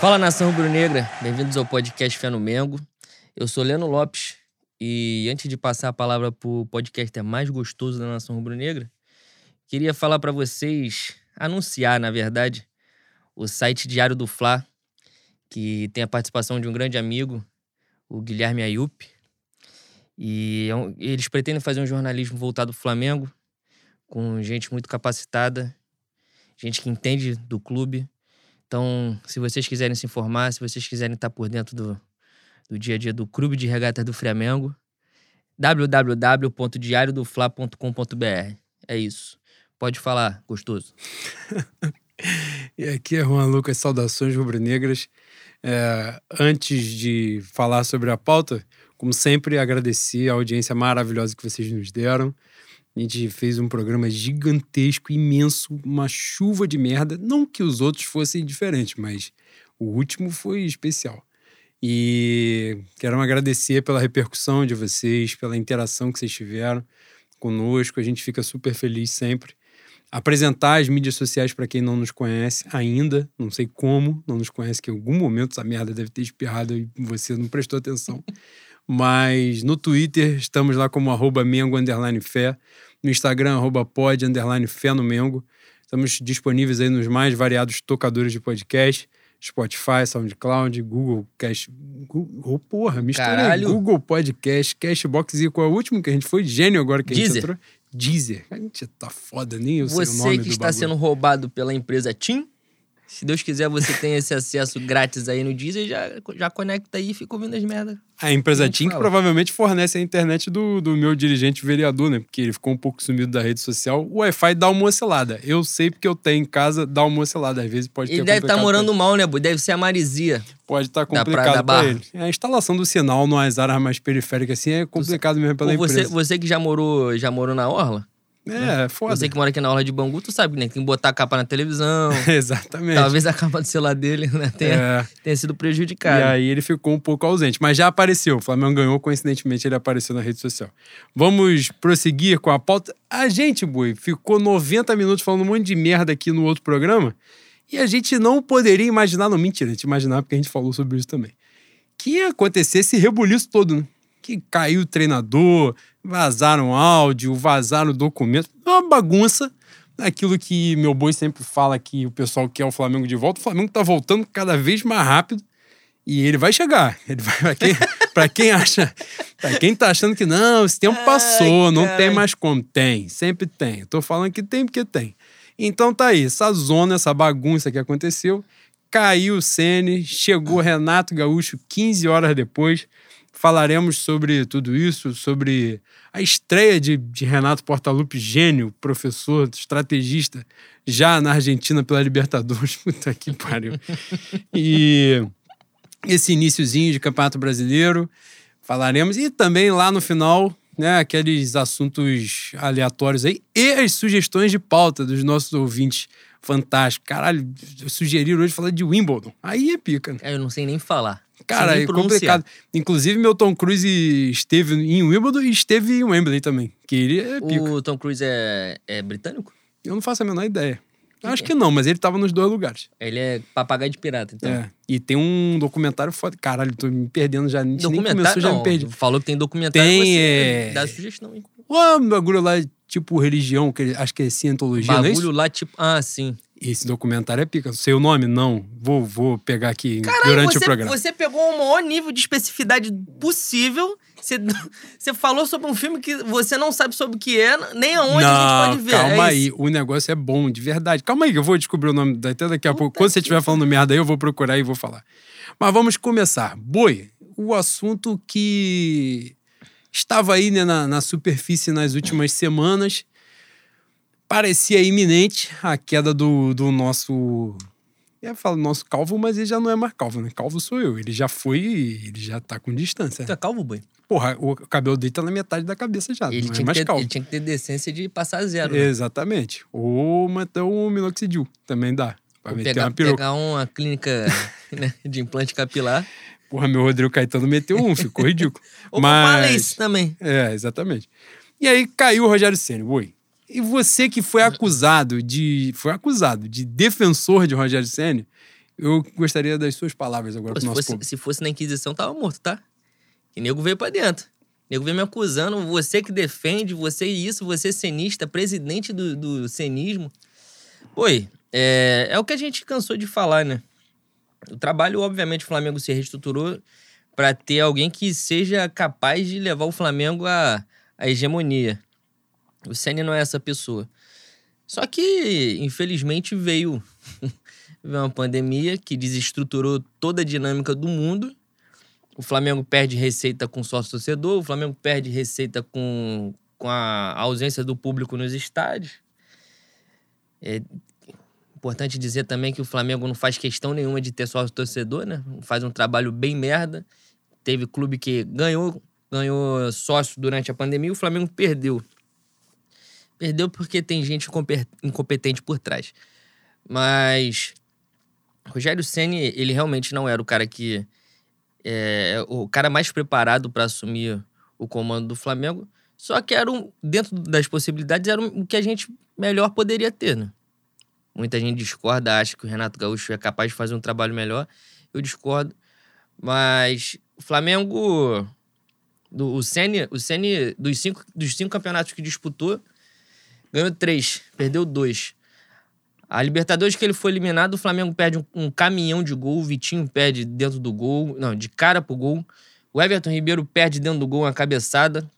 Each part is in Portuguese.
Fala nação rubro-negra, bem-vindos ao podcast Fé no Mengo. Eu sou Leno Lopes e antes de passar a palavra pro podcaster mais gostoso da nação rubro-negra, queria falar para vocês, anunciar, na verdade, o site Diário do Fla, que tem a participação de um grande amigo, o Guilherme Ayup. E é eles pretendem fazer um jornalismo voltado ao Flamengo, com gente muito capacitada, gente que entende do clube então, se vocês quiserem se informar, se vocês quiserem estar por dentro do, do dia a dia do Clube de Regatas do Flamengo, www.diariodofla.com.br. É isso. Pode falar, gostoso. e aqui é Juan Lucas, saudações rubro-negras. É, antes de falar sobre a pauta, como sempre, agradecer a audiência maravilhosa que vocês nos deram. A gente fez um programa gigantesco, imenso, uma chuva de merda. Não que os outros fossem diferentes, mas o último foi especial. E quero agradecer pela repercussão de vocês, pela interação que vocês tiveram conosco. A gente fica super feliz sempre. Apresentar as mídias sociais para quem não nos conhece ainda, não sei como, não nos conhece, que em algum momento essa merda deve ter espirrado e você não prestou atenção. Mas no Twitter estamos lá como arroba Mengo Fé no Instagram, arroba pod, underline fé no Mengo. Estamos disponíveis aí nos mais variados tocadores de podcast. Spotify, SoundCloud, Google Cast. Google, oh, porra, misturei. Google Podcast, Cashbox e qual é o último que a gente foi? Gênio agora que a gente entrou. Deezer. A gente tá foda, nem eu Você sei o nome que está bagulho. sendo roubado pela empresa TIM, se Deus quiser, você tem esse acesso grátis aí no Deezer, já, já conecta aí e fica ouvindo as merdas. A empresa TIM que provavelmente fornece a internet do, do meu dirigente vereador, né? Porque ele ficou um pouco sumido da rede social. O Wi-Fi dá uma oscilada. Eu sei porque eu tenho em casa, dá uma oscilada. Às vezes pode ele ter deve estar tá morando mal, né, Deve ser a Marizia. Pode estar tá complicado para ele. A instalação do sinal nas áreas mais periféricas assim é complicado mesmo pela você, empresa. Você que já morou, já morou na Orla? É, é, foda. Você que mora aqui na aula de Bangu, tu sabe, né? Tem que botar a capa na televisão. Exatamente. Talvez a capa do celular dele né, tenha, é. tenha sido prejudicada. E aí ele ficou um pouco ausente. Mas já apareceu. O Flamengo ganhou, coincidentemente, ele apareceu na rede social. Vamos prosseguir com a pauta. A gente, Boi, ficou 90 minutos falando um monte de merda aqui no outro programa. E a gente não poderia imaginar, não, mentira, a gente imaginava porque a gente falou sobre isso também. Que ia acontecer esse rebuliço todo, né? Que caiu o treinador, vazaram áudio, vazaram documento, é uma bagunça. Aquilo que meu boi sempre fala que o pessoal quer o Flamengo de volta. O Flamengo tá voltando cada vez mais rápido e ele vai chegar. Ele vai para quem, pra quem acha, para quem tá achando que não, esse tempo passou, não tem mais como. Tem, sempre tem. Eu tô falando que tem porque tem. Então tá aí, essa zona, essa bagunça que aconteceu. Caiu o Sene, chegou Renato Gaúcho 15 horas depois. Falaremos sobre tudo isso, sobre a estreia de, de Renato Portaluppi, gênio, professor, estrategista, já na Argentina pela Libertadores. Puta que pariu. e esse iníciozinho de Campeonato Brasileiro, falaremos. E também lá no final, né, aqueles assuntos aleatórios aí e as sugestões de pauta dos nossos ouvintes. Fantástico. Caralho, sugeriram hoje falar de Wimbledon. Aí é pica. Né? É, eu não sei nem falar. Cara, é complicado. Inclusive, meu Tom Cruise esteve em Wimbledon e esteve em Wembley também. Que ele é pica. O Tom Cruise é, é britânico? Eu não faço a menor ideia. Acho que não, mas ele tava nos dois lugares. Ele é papagaio de pirata, então. É. E tem um documentário foda. Caralho, tô me perdendo já. Documentário, nem começou, já me perdi. Falou que tem documentário. Tem, é... Dá sugestão, hein? O bagulho lá, tipo religião, que acho que é cientologia, bagulho não é isso? lá, tipo... Ah, sim. Esse documentário é pica. Sei o nome? Não. Vou, vou pegar aqui Caralho, durante você, o programa. Você pegou o maior nível de especificidade possível. Você, você falou sobre um filme que você não sabe sobre o que é, nem aonde não, a gente pode ver. Calma é aí, o negócio é bom, de verdade. Calma aí, eu vou descobrir o nome até daqui a Puta pouco. Quando você estiver falando merda aí, eu vou procurar e vou falar. Mas vamos começar. Boi, o assunto que estava aí né, na, na superfície nas últimas semanas parecia iminente a queda do, do nosso. Eu falo nosso calvo, mas ele já não é mais calvo, né? Calvo sou eu. Ele já foi, ele já tá com distância. Tu é calvo, boi? Porra, o cabelo dele tá na metade da cabeça já. Ele, não é tinha, é mais ter, calvo. ele tinha que ter decência de passar zero. Né? Exatamente. Ou manter um minoxidil. Também dá. Pra meter pegar, uma peruca. pegar uma clínica né, de implante capilar. Porra, meu Rodrigo Caetano meteu um, ficou ridículo. Ou Mas... isso também. É, exatamente. E aí caiu o Rogério Senna. Oi. E você que foi acusado de. Foi acusado de defensor de Rogério Senna, Eu gostaria das suas palavras agora Pô, pro se, nosso fosse, se fosse na Inquisição, tava morto, tá? Que nego veio pra dentro. Nego veio me acusando, você que defende, você isso, você cenista, presidente do, do cenismo. Oi, é, é o que a gente cansou de falar, né? O trabalho, obviamente, o Flamengo se reestruturou para ter alguém que seja capaz de levar o Flamengo à, à hegemonia. O Ceni não é essa pessoa. Só que, infelizmente, veio, veio uma pandemia que desestruturou toda a dinâmica do mundo. O Flamengo perde receita com sócio-torcedor, o Flamengo perde receita com, com a ausência do público nos estádios. É importante dizer também que o Flamengo não faz questão nenhuma de ter sócio-torcedor, né? Faz um trabalho bem merda. Teve clube que ganhou, ganhou sócio durante a pandemia e o Flamengo perdeu. Perdeu porque tem gente incompe- incompetente por trás. Mas Rogério Ceni, ele realmente não era o cara que é o cara mais preparado para assumir o comando do Flamengo. Só que era um, dentro das possibilidades era o que a gente melhor poderia ter, né? Muita gente discorda, acha que o Renato Gaúcho é capaz de fazer um trabalho melhor. Eu discordo. Mas o Flamengo. Do, o Ceni, o Ceni dos, cinco, dos cinco campeonatos que disputou, ganhou três, perdeu dois. A Libertadores que ele foi eliminado, o Flamengo perde um, um caminhão de gol, o Vitinho perde dentro do gol, não, de cara pro gol. O Everton Ribeiro perde dentro do gol uma cabeçada.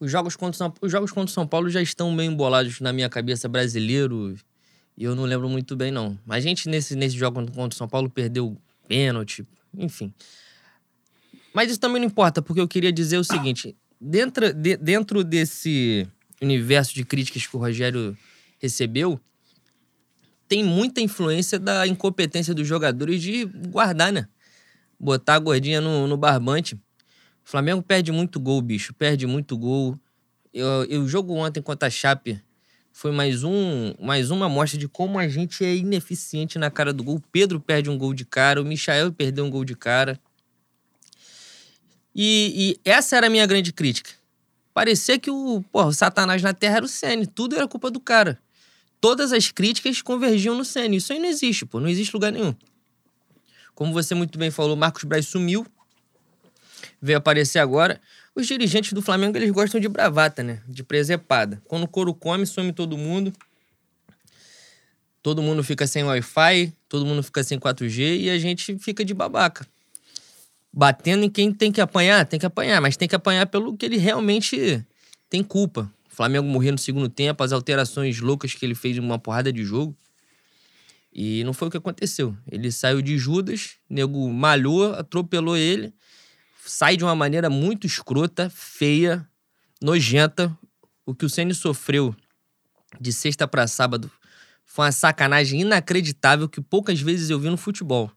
Os jogos contra São, os jogos contra o São Paulo já estão meio embolados na minha cabeça brasileiro e eu não lembro muito bem não. Mas a gente nesse nesse jogo contra o São Paulo perdeu pênalti, enfim. Mas isso também não importa, porque eu queria dizer o seguinte: dentro, de- dentro desse universo de críticas que o Rogério recebeu, tem muita influência da incompetência dos jogadores de guardar, né? Botar a gordinha no, no barbante. O Flamengo perde muito gol, bicho. Perde muito gol. Eu, o jogo ontem contra a Chape foi mais, um, mais uma amostra de como a gente é ineficiente na cara do gol. O Pedro perde um gol de cara, o Michael perdeu um gol de cara. E, e essa era a minha grande crítica. Parecia que o, porra, o Satanás na Terra era o Sene. Tudo era culpa do cara. Todas as críticas convergiam no Sene. Isso aí não existe, pô. Não existe lugar nenhum. Como você muito bem falou, Marcos Braz sumiu. Veio aparecer agora. Os dirigentes do Flamengo, eles gostam de bravata, né? De presepada. Quando o couro come, some todo mundo. Todo mundo fica sem Wi-Fi, todo mundo fica sem 4G e a gente fica de babaca. Batendo em quem tem que apanhar, tem que apanhar, mas tem que apanhar pelo que ele realmente tem culpa. O Flamengo morreu no segundo tempo, as alterações loucas que ele fez em uma porrada de jogo. E não foi o que aconteceu. Ele saiu de Judas, nego malhou, atropelou ele, sai de uma maneira muito escrota, feia, nojenta. O que o Ceni sofreu de sexta para sábado foi uma sacanagem inacreditável que poucas vezes eu vi no futebol.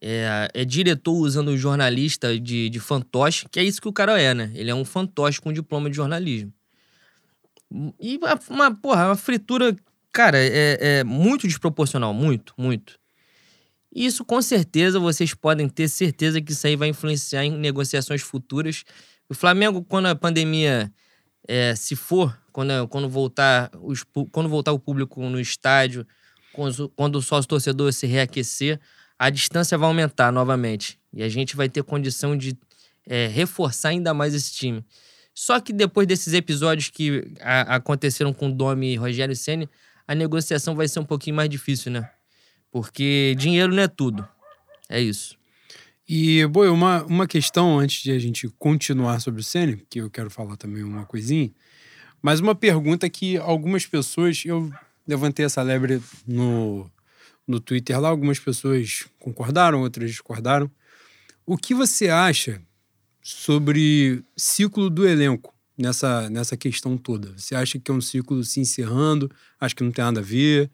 É, é diretor usando jornalista de, de fantoche, que é isso que o cara é, né? Ele é um fantoche com diploma de jornalismo. E uma, porra, uma fritura, cara, é, é muito desproporcional, muito, muito. E isso com certeza vocês podem ter certeza que isso aí vai influenciar em negociações futuras. O Flamengo, quando a pandemia é, se for, quando, quando, voltar os, quando voltar o público no estádio, quando, quando o sócio torcedor se reaquecer, a distância vai aumentar novamente. E a gente vai ter condição de é, reforçar ainda mais esse time. Só que depois desses episódios que a- aconteceram com o Domi e Rogério Ceni, a negociação vai ser um pouquinho mais difícil, né? Porque dinheiro não é tudo. É isso. E, boi, uma, uma questão antes de a gente continuar sobre o Ceni, que eu quero falar também uma coisinha, mas uma pergunta que algumas pessoas, eu levantei essa lebre no, no Twitter lá, algumas pessoas concordaram, outras discordaram. O que você acha sobre ciclo do elenco nessa, nessa questão toda? Você acha que é um ciclo se encerrando? Acho que não tem nada a ver?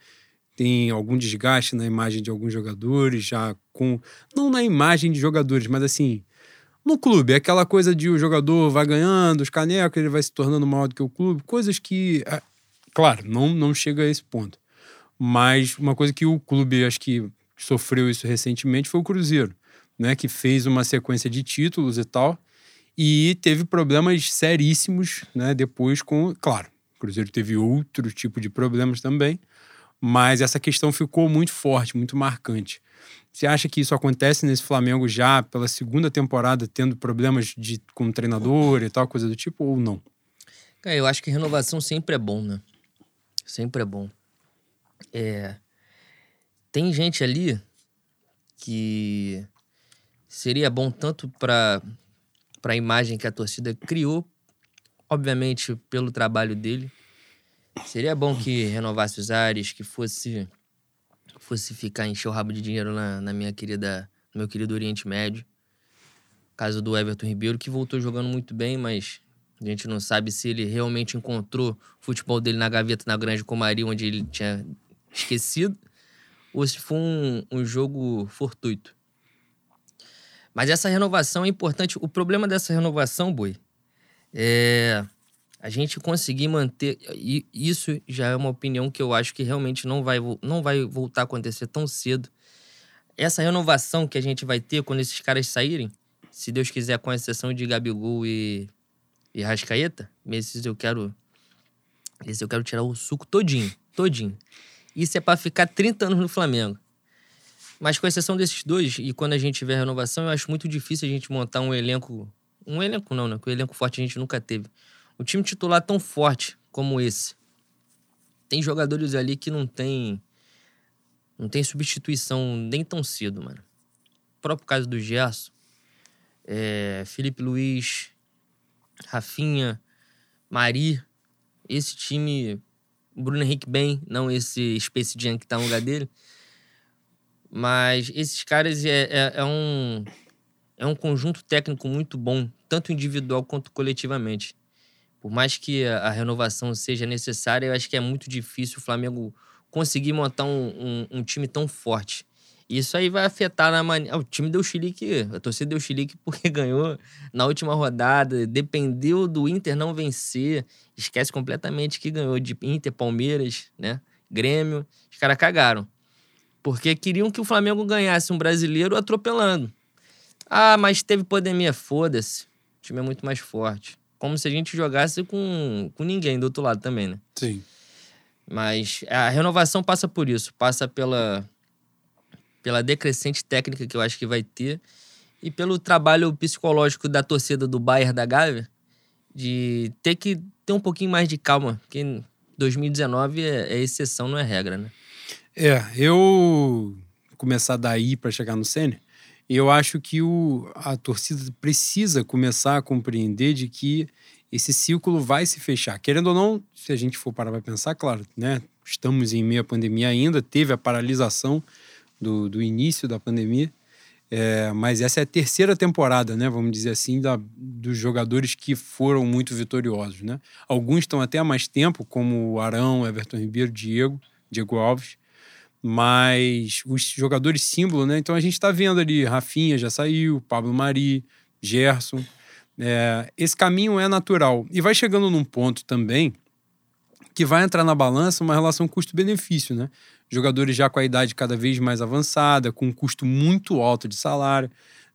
Tem algum desgaste na imagem de alguns jogadores, já com. Não na imagem de jogadores, mas assim. No clube, é aquela coisa de o jogador vai ganhando, os canecos, ele vai se tornando maior do que o clube, coisas que. ah, Claro, não, não chega a esse ponto. Mas uma coisa que o clube, acho que sofreu isso recentemente, foi o Cruzeiro, né? Que fez uma sequência de títulos e tal, e teve problemas seríssimos, né? Depois com. Claro, o Cruzeiro teve outro tipo de problemas também, Mas essa questão ficou muito forte, muito marcante. Você acha que isso acontece nesse Flamengo já pela segunda temporada, tendo problemas de, com o treinador e tal, coisa do tipo, ou não? Eu acho que renovação sempre é bom, né? Sempre é bom. É... Tem gente ali que seria bom tanto para a imagem que a torcida criou, obviamente pelo trabalho dele. Seria bom que renovasse os ares, que fosse fosse ficar encher o rabo de dinheiro na, na minha querida, no meu querido Oriente Médio. Caso do Everton Ribeiro, que voltou jogando muito bem, mas a gente não sabe se ele realmente encontrou o futebol dele na gaveta na Grande Comari, onde ele tinha esquecido, ou se foi um, um jogo fortuito. Mas essa renovação é importante. O problema dessa renovação, Boi, é a gente conseguir manter. E isso já é uma opinião que eu acho que realmente não vai, não vai voltar a acontecer tão cedo. Essa renovação que a gente vai ter quando esses caras saírem, se Deus quiser, com exceção de Gabigol e, e Rascaeta, esses eu quero. Esse eu quero tirar o suco todinho, todinho. Isso é para ficar 30 anos no Flamengo. Mas com exceção desses dois, e quando a gente tiver renovação, eu acho muito difícil a gente montar um elenco. Um elenco não, né? Porque o elenco forte a gente nunca teve. Um time titular tão forte como esse. Tem jogadores ali que não tem. Não tem substituição nem tão cedo, mano. O próprio caso do Gerson. É, Felipe Luiz, Rafinha, Mari. Esse time. Bruno Henrique bem, não esse Space Jam que tá no lugar dele. Mas esses caras é, é, é, um, é um conjunto técnico muito bom, tanto individual quanto coletivamente. Por mais que a, a renovação seja necessária, eu acho que é muito difícil o Flamengo conseguir montar um, um, um time tão forte. Isso aí vai afetar na maneira. O time deu chilique, a torcida deu chilique porque ganhou na última rodada, dependeu do Inter não vencer, esquece completamente que ganhou de Inter, Palmeiras, né? Grêmio. Os caras cagaram. Porque queriam que o Flamengo ganhasse um brasileiro atropelando. Ah, mas teve pandemia, foda-se. O time é muito mais forte. Como se a gente jogasse com, com ninguém do outro lado também, né? Sim. Mas a renovação passa por isso. Passa pela, pela decrescente técnica que eu acho que vai ter e pelo trabalho psicológico da torcida do Bayern da Gávea de ter que ter um pouquinho mais de calma, porque 2019 é, é exceção, não é regra, né? É, eu começar daí para chegar no Sênior, eu acho que o, a torcida precisa começar a compreender de que esse ciclo vai se fechar. Querendo ou não, se a gente for parar para pensar, claro, né? Estamos em meio à pandemia ainda, teve a paralisação do, do início da pandemia, é, mas essa é a terceira temporada, né? Vamos dizer assim, da, dos jogadores que foram muito vitoriosos, né? Alguns estão até há mais tempo, como Arão, Everton Ribeiro, Diego, Diego Alves mas os jogadores símbolo, né? Então a gente está vendo ali, Rafinha já saiu, Pablo Mari, Gerson. É, esse caminho é natural. E vai chegando num ponto também que vai entrar na balança uma relação custo-benefício, né? Jogadores já com a idade cada vez mais avançada, com um custo muito alto de salário,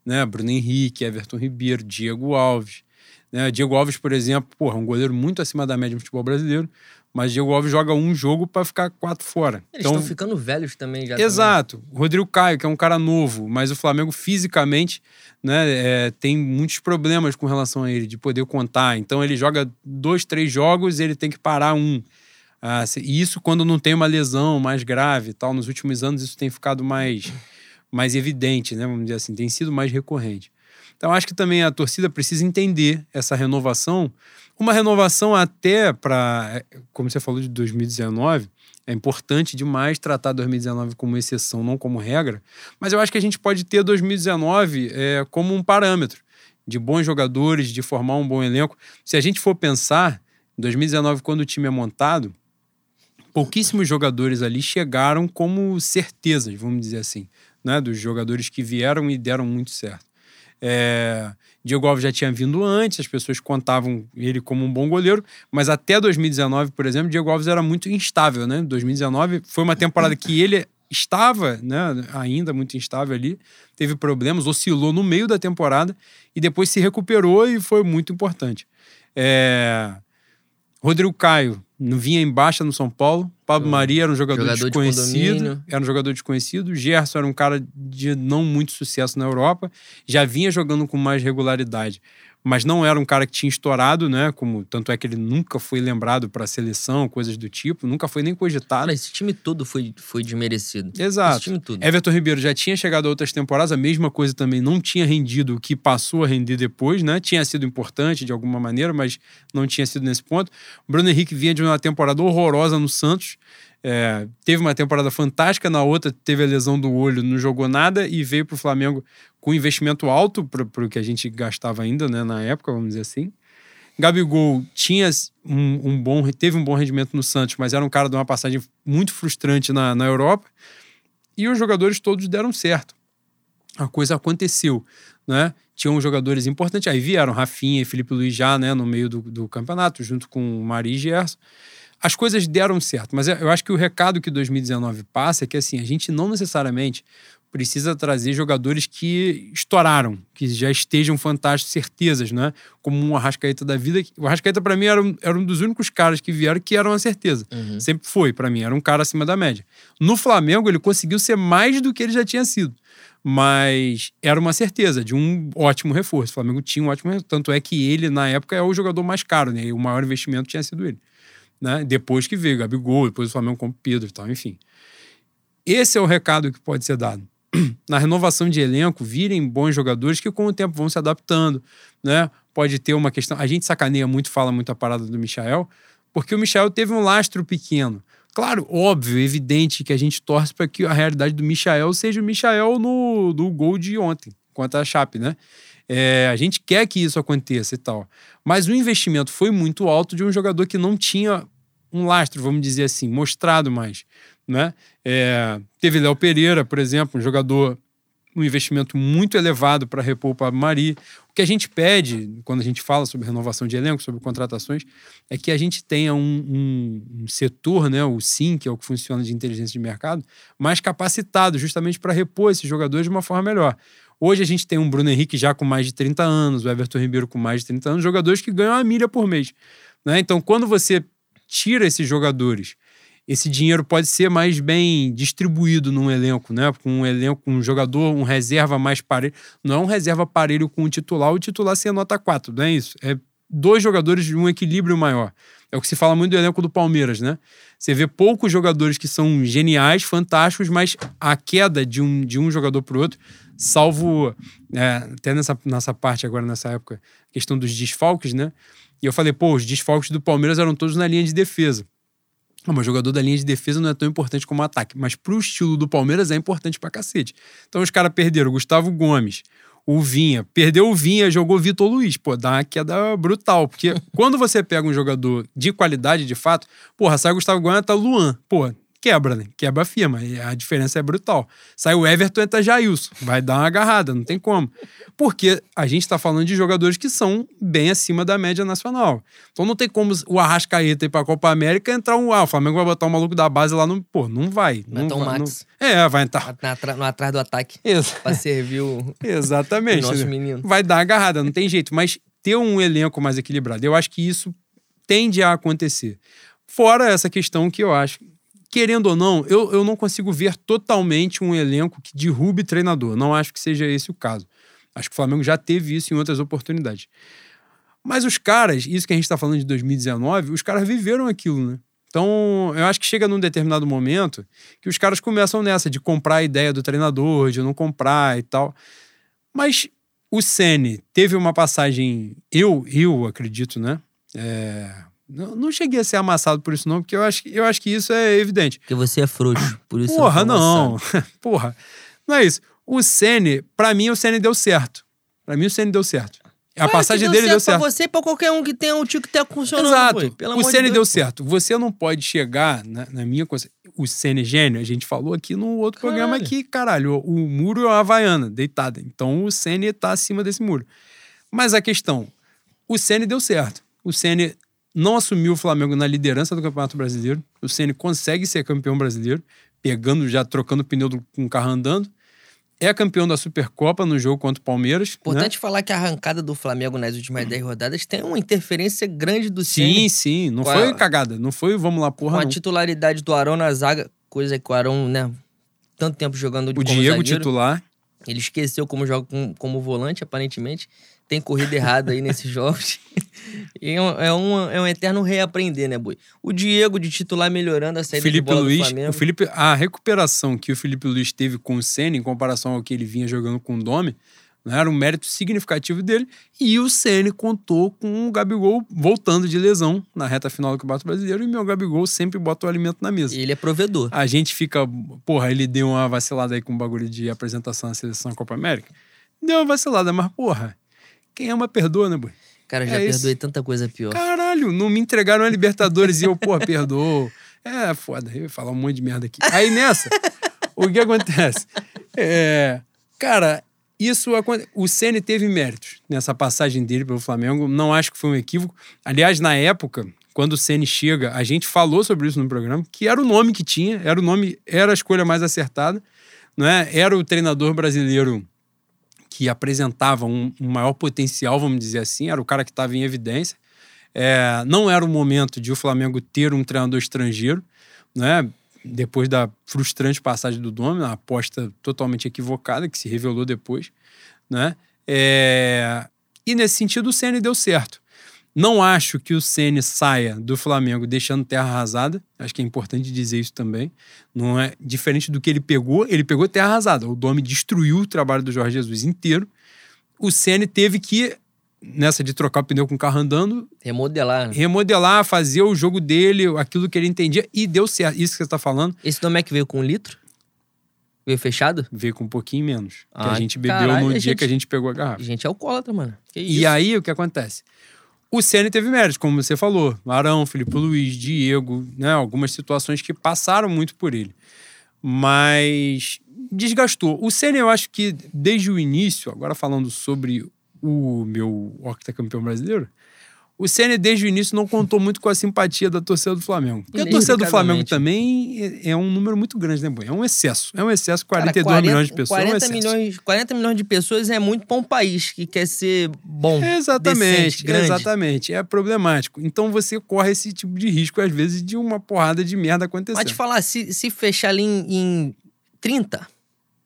né? Bruno Henrique, Everton Ribeiro, Diego Alves. Né? Diego Alves, por exemplo, porra, um goleiro muito acima da média do futebol brasileiro, mas Diego Alves joga um jogo para ficar quatro fora. Eles então, estão ficando velhos também já. Exato. Também. Rodrigo Caio, que é um cara novo, mas o Flamengo fisicamente né, é, tem muitos problemas com relação a ele, de poder contar. Então ele joga dois, três jogos e ele tem que parar um. Ah, e isso quando não tem uma lesão mais grave tal. Nos últimos anos isso tem ficado mais, mais evidente, né? Vamos dizer assim, tem sido mais recorrente. Então acho que também a torcida precisa entender essa renovação uma renovação até para, como você falou de 2019, é importante demais tratar 2019 como exceção, não como regra. Mas eu acho que a gente pode ter 2019 é, como um parâmetro de bons jogadores, de formar um bom elenco. Se a gente for pensar, em 2019, quando o time é montado, pouquíssimos jogadores ali chegaram como certezas, vamos dizer assim, né? dos jogadores que vieram e deram muito certo. É, Diego Alves já tinha vindo antes, as pessoas contavam ele como um bom goleiro, mas até 2019, por exemplo, Diego Alves era muito instável, né? 2019 foi uma temporada que ele estava, né, ainda muito instável ali, teve problemas, oscilou no meio da temporada e depois se recuperou e foi muito importante. É... Rodrigo Caio não vinha em baixa no São Paulo. Pablo. Maria era um jogador, Jogador de desconhecido. condomínio. era um jogador desconhecido. Gerson era um cara de não muito sucesso na Europa. Já vinha jogando com mais regularidade. Mas não era um cara que tinha estourado, né? Como, tanto é que ele nunca foi lembrado para a seleção, coisas do tipo. Nunca foi nem cogitado. Cara, esse time todo foi, foi desmerecido. Exato. Esse time todo. Everton Ribeiro já tinha chegado a outras temporadas, a mesma coisa também não tinha rendido o que passou a render depois, né? Tinha sido importante de alguma maneira, mas não tinha sido nesse ponto. Bruno Henrique vinha de uma temporada horrorosa no Santos. É, teve uma temporada fantástica, na outra teve a lesão do olho, não jogou nada e veio para o Flamengo com investimento alto para o que a gente gastava ainda né, na época, vamos dizer assim. Gabigol tinha um, um bom, teve um bom rendimento no Santos, mas era um cara de uma passagem muito frustrante na, na Europa. E os jogadores todos deram certo. A coisa aconteceu, né? Tinham jogadores importantes. Aí vieram Rafinha e Felipe Luiz já, né, no meio do, do campeonato, junto com o Mari e Gerson. As coisas deram certo, mas eu acho que o recado que 2019 passa é que assim, a gente não necessariamente precisa trazer jogadores que estouraram, que já estejam fantásticos, certezas, né? Como um Arrascaeta da vida. O Arrascaeta, para mim, era um, era um dos únicos caras que vieram que eram uma certeza. Uhum. Sempre foi, para mim, era um cara acima da média. No Flamengo, ele conseguiu ser mais do que ele já tinha sido. Mas era uma certeza de um ótimo reforço. O Flamengo tinha um ótimo reforço. Tanto é que ele, na época, é o jogador mais caro, né? E o maior investimento tinha sido ele. Né? Depois que veio Gabigol, depois o Flamengo com Pedro e tal, enfim. Esse é o recado que pode ser dado. Na renovação de elenco, virem bons jogadores que com o tempo vão se adaptando, né? Pode ter uma questão. A gente sacaneia muito, fala muito a parada do Michael, porque o Michael teve um lastro pequeno. Claro, óbvio, evidente que a gente torce para que a realidade do Michael seja o Michael no, no gol de ontem, contra a Chape, né? É, a gente quer que isso aconteça e tal. Mas o investimento foi muito alto de um jogador que não tinha um lastro, vamos dizer assim, mostrado mais. Né? É, teve Léo Pereira, por exemplo, um jogador, um investimento muito elevado para repor o Pablo Mari. O que a gente pede, quando a gente fala sobre renovação de elenco, sobre contratações, é que a gente tenha um, um, um setor, né, o SIM, que é o que funciona de inteligência de mercado, mais capacitado justamente para repor esses jogadores de uma forma melhor. Hoje a gente tem um Bruno Henrique já com mais de 30 anos, o Everton Ribeiro com mais de 30 anos, jogadores que ganham a milha por mês. Né? Então, quando você tira esses jogadores, esse dinheiro pode ser mais bem distribuído num elenco, né? Com um elenco, um jogador, um reserva mais parelho. Não é um reserva parelho com o titular, o titular ser nota 4, não é isso? É dois jogadores de um equilíbrio maior. É o que se fala muito do elenco do Palmeiras, né? Você vê poucos jogadores que são geniais, fantásticos, mas a queda de um, de um jogador para o outro, salvo é, até nessa, nessa parte agora, nessa época, questão dos desfalques, né? E eu falei, pô, os desfalques do Palmeiras eram todos na linha de defesa. Ah, mas jogador da linha de defesa não é tão importante como ataque. Mas pro estilo do Palmeiras é importante pra cacete. Então os caras perderam o Gustavo Gomes, o Vinha. Perdeu o Vinha, jogou Vitor Luiz. Pô, dá uma queda brutal. Porque quando você pega um jogador de qualidade, de fato, porra, sai o Gustavo Gomes, tá Luan. Pô, quebra, né? Quebra a firma. E a diferença é brutal. Sai o Everton, entra Jailson. Vai dar uma agarrada, não tem como. Porque a gente tá falando de jogadores que são bem acima da média nacional. Então não tem como o Arrascaeta ir pra Copa América e entrar um. Ah, o Flamengo vai botar um maluco da base lá no. Pô, não vai. Não um vai, Max. não- É, vai entrar. Na, no atrás do ataque. Pra servir o, Exatamente. o nosso menino. vai dar agarrada, não tem jeito. Mas ter um elenco mais equilibrado, eu acho que isso tende a acontecer. Fora essa questão que eu acho, querendo ou não, eu, eu não consigo ver totalmente um elenco que derrube treinador. Não acho que seja esse o caso. Acho que o Flamengo já teve isso em outras oportunidades. Mas os caras, isso que a gente está falando de 2019, os caras viveram aquilo, né? Então, eu acho que chega num determinado momento que os caras começam nessa de comprar a ideia do treinador, de não comprar e tal. Mas o Sene teve uma passagem, eu, eu acredito, né? É, não, não cheguei a ser amassado por isso, não, porque eu acho, que- eu acho que isso é evidente. Porque você é frouxo. Por isso Porra, não. Porra, não é isso. O Sene, pra mim, o Sene deu certo. Pra mim, o Sene deu certo. A passagem dele deu certo. Pra você e pra qualquer um que tenha um tic-tac funcionando. Exato. pô. Pelo o amor de deu pô. certo. Você não pode chegar, na, na minha coisa. O Ceni gênio, a gente falou aqui no outro Caralho. programa que, caralho, o, o muro é uma havaiana, deitada. Então o Ceni tá acima desse muro. Mas a questão, o Ceni deu certo. O Ceni não assumiu o Flamengo na liderança do Campeonato Brasileiro. O Ceni consegue ser campeão brasileiro, pegando já, trocando o pneu do- com o carro andando. é campeão da Supercopa no jogo contra o Palmeiras. Importante né? falar que a arrancada do Flamengo nas últimas 10 rodadas tem uma interferência grande do Sim, Ceni sim. Não Com foi a- cagada. Não foi vamos lá, com porra. a Não. titularidade do Arão na zaga, coisa que o Arão, né, tanto tempo jogando O como Diego zagueiro, titular. ele esqueceu como joga com- como volante, aparentemente. Tem corrida errada aí nesses jogos. É, um, é, um, é um eterno reaprender, né, Boi? O Diego de titular melhorando a saída de Felipe bola do Luiz, Flamengo. o Felipe, a recuperação que o Felipe Luiz teve com o Senna em comparação ao que ele vinha jogando com o Domi, né, era um mérito significativo dele. E o Senna contou com o Gabigol voltando de lesão na reta final do Campeonato Brasileiro. E meu Gabigol sempre bota o alimento na mesa. Ele é provedor. A gente fica, porra, ele deu uma vacilada aí com o bagulho de apresentação na seleção Copa América. Deu uma vacilada, mas porra, quem ama perdoa, né, boy? Cara, já É isso. perdoei tanta coisa pior. Caralho, não me entregaram a Libertadores e eu, pô, perdoou. É, foda, eu ia falar um monte de merda aqui. Aí nessa, o que acontece? É, cara, isso o Ceni teve méritos nessa passagem dele pelo Flamengo. Não acho que foi um equívoco. Aliás, na época, quando o Ceni chega, a gente falou sobre isso no programa, que era o nome que tinha, era o nome, era a escolha mais acertada, não é? Era o treinador brasileiro que apresentava um, um maior potencial, vamos dizer assim, era o cara que estava em evidência. É, não era o momento de o Flamengo ter um treinador estrangeiro, né? Depois da frustrante passagem do Domi, uma aposta totalmente equivocada que se revelou depois, né? É, e nesse sentido o Ceni deu certo. Não acho que o Ceni saia do Flamengo deixando terra arrasada. Acho que é importante dizer isso também. Não é diferente do que ele pegou. Ele pegou terra arrasada. O Domi destruiu o trabalho do Jorge Jesus inteiro. O Ceni teve que nessa de trocar o pneu com o carro andando, Remodelar. né? remodelar, fazer o jogo dele, aquilo que ele entendia e deu certo. Isso que você está falando Esse nome é que veio com um litro? Veio fechado? veio com um pouquinho menos. que Ah, a gente bebeu caralho, no dia gente- que a gente pegou a garrafa. Gente, é alcoólatra, mano. Que E isso? aí, o que acontece? O Ceni teve méritos, como você falou. Arão, Felipe Luiz, Diego, né? Algumas situações que passaram muito por ele. Mas desgastou. O Ceni, eu acho que desde o início, agora falando sobre o meu octacampeão brasileiro, o Ceni desde o início não contou muito com a simpatia da torcida do Flamengo. Porque a torcida do Flamengo também é- é um número muito grande, né, Boi? É um excesso. É um excesso, 42 Cara, 40 milhões de pessoas. é um 40 milhões, 40 milhões de pessoas é muito para um país que quer ser bom. Exatamente, decente, grande. exatamente. É problemático. Então você corre esse tipo de risco, às vezes, de uma porrada de merda acontecer. Mas te falar, se, se fechar ali em, em 30,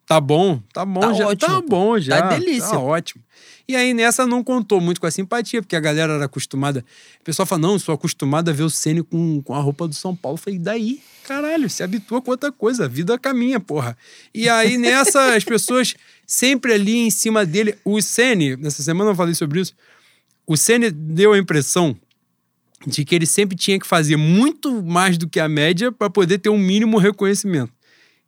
Tá bom, tá bom Tá já. ótimo, Tá bom já. Tá delícia. Tá ótimo. E aí nessa não contou muito com a simpatia, porque a galera era acostumada. O pessoal fala: não, sou acostumado a ver o Ceni com, com a roupa do São Paulo. Eu falei, daí? Caralho, se habitua com outra coisa, a vida caminha, porra. E aí nessa, as pessoas sempre ali em cima dele. O Ceni, nessa semana eu falei sobre isso. O Ceni deu a impressão de que ele sempre tinha que fazer muito mais do que a média para poder ter um mínimo reconhecimento.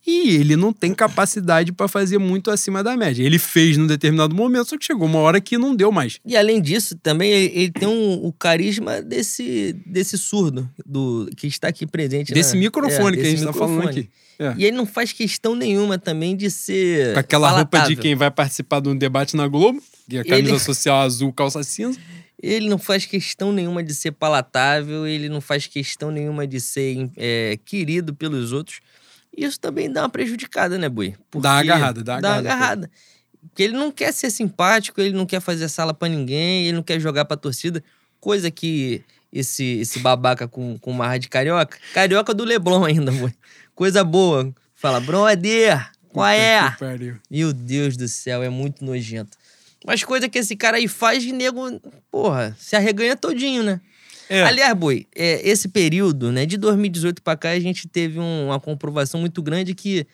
E ele não tem capacidade para fazer muito acima da média. Ele fez num determinado momento, só que chegou uma hora que não deu mais. E além disso, também ele, tem um, o carisma desse, desse surdo do, que está aqui presente. Desse na- microfone é, que a gente tá falando aqui. É. E ele não faz questão nenhuma também de ser. Com aquela roupa de quem vai participar de um debate na Globo, é a camisa Ele- social azul, calça cinza. Ele não faz questão nenhuma de ser palatável, ele não faz questão nenhuma de ser é, querido pelos outros. Isso também dá uma prejudicada, né, Bui? Dá uma agarrada, dá uma dá agarrada, agarrada. Porque ele não quer ser simpático, ele não quer fazer sala pra ninguém, ele não quer jogar pra torcida. Coisa que esse, esse babaca com, com marra de carioca. Carioca do Leblon ainda, Bui. Coisa boa. Fala, brother, qual é? Meu Deus do céu, é muito nojento. Mas coisa que esse cara aí faz de nego, porra, se arreganha todinho, né? É, Aliás, Boi, é, esse período, né, de 2018 pra cá, a gente teve um- uma comprovação muito grande que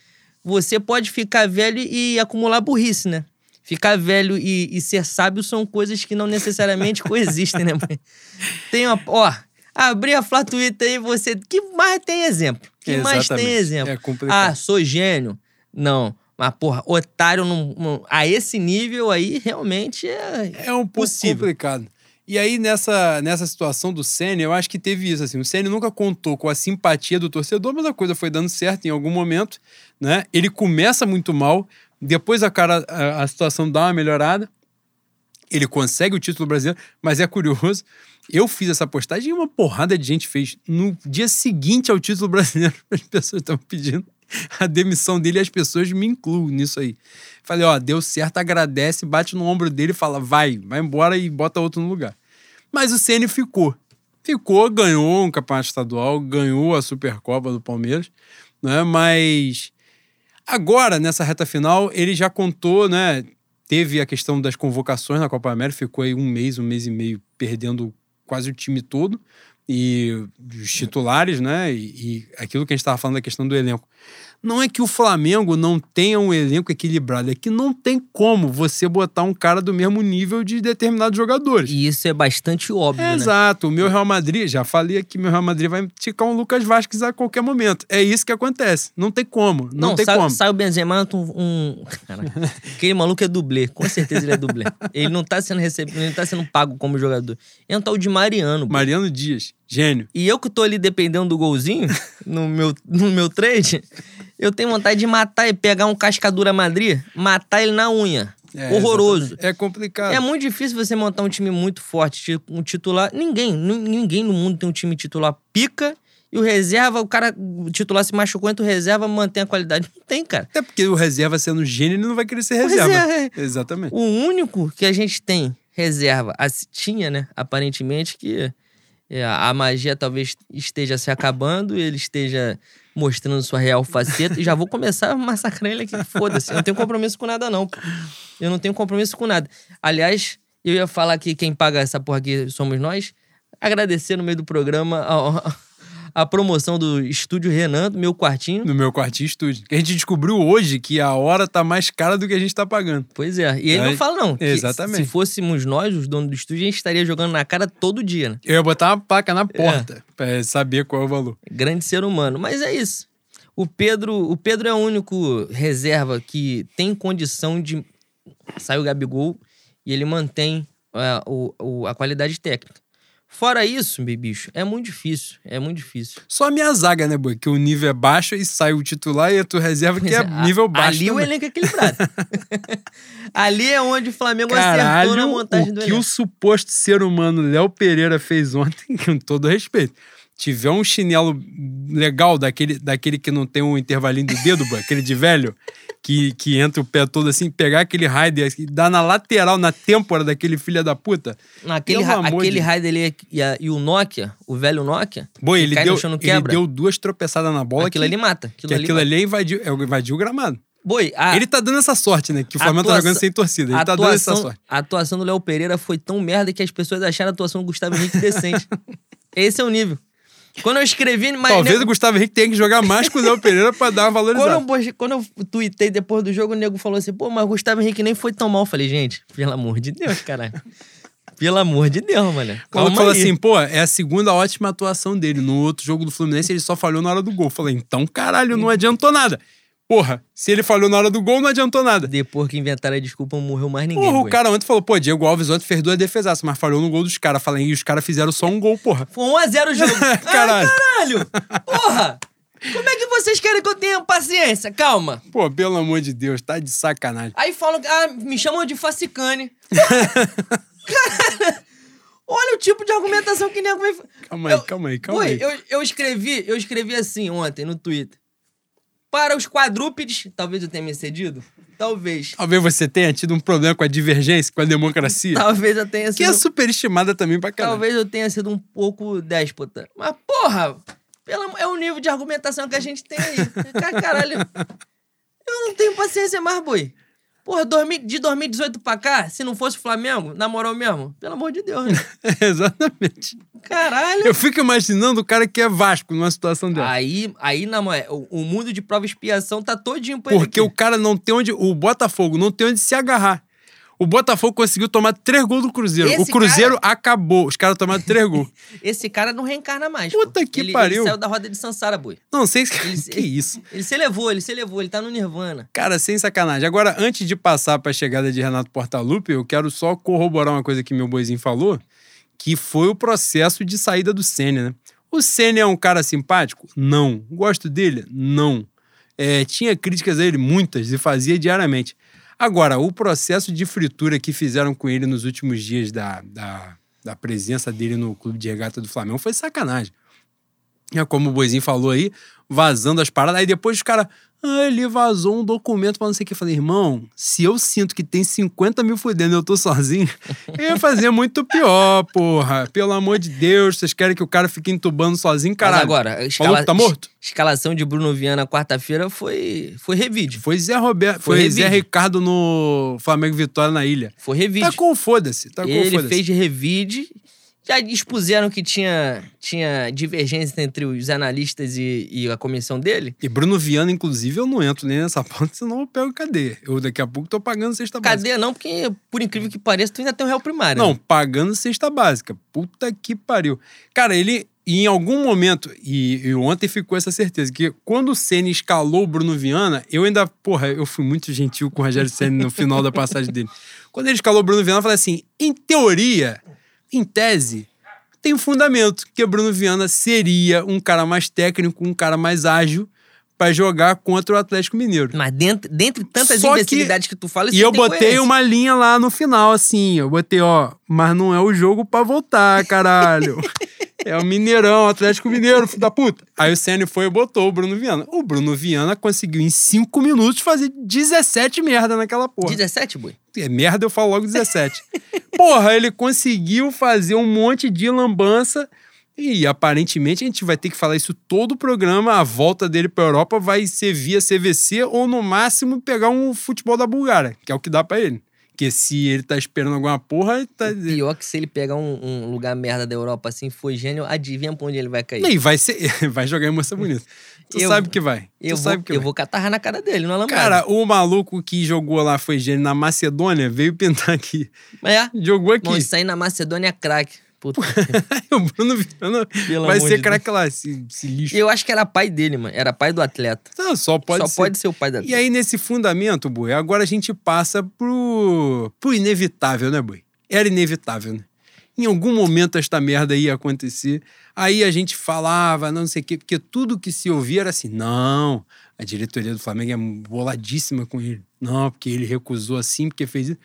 você pode ficar velho e acumular burrice, né? Ficar velho e, e ser sábio são coisas que não necessariamente coexistem, né, Boi? Tem uma. Ó, abri a Flá Twitter aí, você. que mais tem exemplo? que mais tem exatamente. exemplo? É complicado. Ah, sou gênio. Não. Mas, porra, otário não, não- a esse nível aí realmente é. É um pouco Possível. complicado. E aí, nessa, nessa situação do Senna, eu acho que teve isso. Assim, o Senna nunca contou com a simpatia do torcedor, mas a coisa foi dando certo em algum momento. Né? Ele começa muito mal, depois a, cara, a, a situação dá uma melhorada. Ele consegue o título brasileiro, mas é curioso. Eu fiz essa postagem e uma porrada de gente fez. No dia seguinte ao título brasileiro, as pessoas estavam pedindo a demissão dele e as pessoas me incluem nisso aí. Falei, ó, deu certo, agradece, bate no ombro dele e fala, vai, vai embora e bota outro no lugar. Mas o Ceni ficou. Ficou, ganhou um campeonato estadual, ganhou a Supercopa do Palmeiras, né? Mas agora, nessa reta final, ele já contou, né? Teve a questão das convocações na Copa América, ficou aí um mês, um mês e meio perdendo quase o time todo e os titulares, né? E, e aquilo que a gente estava falando da questão do elenco. Não é que o Flamengo não tenha um elenco equilibrado, é que não tem como você botar um cara do mesmo nível de determinados jogadores. E isso é bastante óbvio, É, né? Exato. O meu Real Madrid, já falei aqui, meu Real Madrid vai ticar um Lucas Vasquez a qualquer momento. É isso que acontece. Não tem como. Não, tem sai, como. sai o Benzema, um, um... Caraca, aquele maluco é dublê. Com certeza ele é dublê. Ele não tá sendo recebido, ele não tá sendo pago como jogador. Entra o de Mariano. pô. Mariano Dias, gênio. E eu que tô ali dependendo do golzinho no meu, no meu trade, eu tenho vontade de matar e pegar um cascadura Madrid, matar ele na unha. É, Horroroso. exatamente. É complicado. É muito difícil você montar um time muito forte, tipo, um titular. Ninguém, nin- ninguém no mundo tem um time titular pica e o reserva, o cara, o titular se machucou, entra o reserva mantém a qualidade. Não tem, cara. Até porque o reserva sendo gênio, ele não vai querer ser reserva. reserva é- Exatamente. O único que a gente tem reserva, as- tinha, né? Aparentemente que é, a magia talvez esteja se acabando, ele esteja mostrando sua real faceta e já vou começar a massacrar ele aqui. Foda-se, eu não tenho compromisso com nada, não. Eu não tenho compromisso com nada. Aliás, eu ia falar que quem paga essa porra aqui somos nós. Agradecer no meio do programa a, a promoção do estúdio Renan, do meu quartinho. No meu quartinho estúdio. Que a gente descobriu hoje que a hora tá mais cara do que a gente tá pagando. Pois é. E ele Aí- não fala, não. Exatamente. Se fôssemos nós, os donos do estúdio, a gente estaria jogando na cara todo dia, né? Eu ia botar uma placa na porta pra saber qual é o valor. Grande ser humano. Mas é isso. O Pedro, o Pedro é o único reserva que tem condição de. Sai o Gabigol e ele mantém é, o, o- a qualidade técnica. Fora isso, meu bicho, é muito difícil. É muito difícil. Só a minha zaga, né, boy? Que o nível é baixo e sai o titular e a tua reserva que é A- nível baixo. Ali o também. elenco é equilibrado. ali é onde o Flamengo acertou na Caralho, montagem o do que elenco. o suposto ser humano Léo Pereira fez ontem, com todo respeito. Tiver um chinelo legal, daquele, daquele que não tem um intervalinho do dedo, aquele de velho, que, que entra o pé todo assim, pegar aquele raider e dar na lateral, na têmpora daquele filho da puta. Aquele, aquele de- raio dele e, a- e o Nokia, o velho Nokia, que ele deu, chão ele deu duas tropeçadas na bola aquilo que, ali mata. Aquilo que ali aquilo mata. ali invadiu, é, invadiu o gramado. Boi, a, ele tá dando essa sorte, né? Que o Flamengo tá atuação- jogando sem torcida. Ele a tá dando essa atuação, sorte. a atuação do Léo Pereira foi tão merda que as pessoas acharam a atuação do Gustavo Henrique decente. Esse é o nível. Quando eu escrevi... Mas, Talvez nego- o Gustavo Henrique tenha que jogar mais com o Léo Pereira pra dar uma quando, valorizada. eu, postei- quando eu tuitei depois do jogo, o nego falou assim, pô, mas o Gustavo Henrique nem foi tão mal. Eu falei, gente, pelo amor de Deus, caralho. pelo amor de Deus, mano. O Calma falou assim, pô, é a segunda ótima atuação dele. No outro jogo do Fluminense, ele só falhou na hora do gol. Eu falei, então, caralho, não adiantou nada. Porra, se ele falhou na hora do gol, não adiantou nada. Depois que inventaram a desculpa, não morreu mais ninguém. Porra, o cara ontem falou, pô, Diego Alves ontem fez duas defesaças, mas falhou no gol dos caras. Falei, e os caras fizeram só um gol, porra. Foi 1x0 o jogo. Caralho. Ai, caralho! Porra! Como é que vocês querem que eu tenha paciência? Calma. Pô, pelo amor de Deus, tá de sacanagem. Aí falam, ah, me chamam de facicane. Cara, olha o tipo de argumentação que nego me... Calma aí, Eu- calma aí, calma aí. eu, eu escrevi, eu escrevi assim ontem no Twitter. Para os quadrúpedes, talvez eu tenha me excedido. Talvez. Talvez você tenha tido um problema com a divergência, com a democracia. Talvez eu tenha Que sido. é superestimada também pra caralho. Talvez eu tenha sido um pouco déspota. Mas, porra, pela- é o nível de argumentação que a gente tem aí. Ca- Caralho. Eu não tenho paciência mais, boi. Porra, 2000 de 2018 pra cá, se não fosse o Flamengo, na moral mesmo, pelo amor de Deus, né? Exatamente. Caralho. Eu fico imaginando o cara que é Vasco numa situação dessa. Aí, aí na, o, o mundo de prova e expiação tá todinho pra ele Porque aqui. o cara não tem onde. O Botafogo não tem onde se agarrar. O Botafogo conseguiu tomar três gols do Cruzeiro. Esse o Cruzeiro acabou. Os caras tomaram três gols. Esse cara não reencarna mais. Puta pô. que ele, pariu. Ele saiu da roda de Sansara, boi. Não sei Ele- se. que isso. Ele se elevou, ele se elevou, ele tá no Nirvana. Cara, sem sacanagem. Agora, antes de passar pra chegada de Renato Portaluppi, eu quero só corroborar uma coisa que meu boizinho falou, que foi o processo de saída do Senna, né? O Senna é um cara simpático? Não. Gosto dele? Não. É, tinha críticas a ele, muitas, e fazia diariamente. Agora, o processo de fritura que fizeram com ele nos últimos dias da, da, da presença dele no clube de regata do Flamengo foi sacanagem. É como o Boizinho falou aí, vazando as paradas. Aí depois os caras, ah, ele vazou um documento pra não sei o que. Eu falei, irmão, se eu sinto que tem 50 mil fudendo e eu tô sozinho, eu ia fazer muito pior, porra. Pelo amor de Deus, vocês querem que o cara fique entubando sozinho, caralho. Mas agora, Falou escala... tá morto? es- escalação de Bruno Viana quarta-feira foi, foi revide. Foi Zé Roberto, Foi foi. Zé Ricardo no Flamengo Vitória na ilha. Foi revide. Tá com foda-se, tá com Ele foda-se. fez de revide. Já expuseram que tinha, tinha divergência entre os analistas e, e a comissão dele. E Bruno Viana, inclusive, eu não entro nem nessa pauta, senão eu pego cadeia. Eu daqui a pouco tô pagando cesta básica. Cadeia não, porque, por incrível que pareça, tu ainda tem um réu primário. Não, né? pagando cesta básica. Puta que pariu. Cara, ele, em algum momento, e, e ontem ficou essa certeza, que quando o Senna escalou o Bruno Viana, eu ainda, porra, eu fui muito gentil com o Rogério Senna no final da passagem dele. Quando ele escalou o Bruno Viana, eu falei assim: em teoria, em tese, tem um fundamento, que o Bruno Viana seria um cara mais técnico, um cara mais ágil pra jogar contra o Atlético Mineiro. Mas dentro, dentre tantas Só que- imbecilidades que, tu fala, isso E eu botei coerência. uma linha lá no final, assim. Eu botei, ó, mas não é o jogo pra voltar, caralho. é o Mineirão, Atlético Mineiro, filho da puta. Aí o Senna foi e botou o Bruno Viana. O Bruno Viana conseguiu, em cinco minutos, fazer 17 merda naquela porra. 17, boi? É merda, eu falo logo 17. porra, ele conseguiu fazer um monte de lambança. E aparentemente a gente vai ter que falar isso todo o programa. A volta dele pra Europa vai ser via CVC ou no máximo pegar um futebol da Bulgária, que é o que dá pra ele. Porque se ele tá esperando alguma porra, tá. Pior que se ele pegar um, um lugar merda da Europa assim, foi gênio, adivinha pra onde ele vai cair. E vai ser. Vai jogar em moça bonita. Tu Eu- sabe que vai. eu tu vou, eu vai. vou catarrar na cara dele, não é. Cara, o maluco que jogou lá foi gênio na Macedônia, veio pintar aqui. É, Jogou aqui. bom, isso aí na Macedônia é craque. Puta. o Bruno Viana vai ser de craque lá, esse, esse lixo. eu acho que era pai dele, mano. Era pai do atleta. Tá, só pode Só ser. pode ser o pai do E atleta. aí, nesse fundamento, Boi, agora a gente passa pro, pro inevitável, né, Boi? Era inevitável, né? Em algum momento esta merda ia acontecer. Aí a gente falava, não sei o quê, porque tudo que se ouvia era assim: não, a diretoria do Flamengo é boladíssima com ele. Não, porque ele recusou assim, porque fez isso.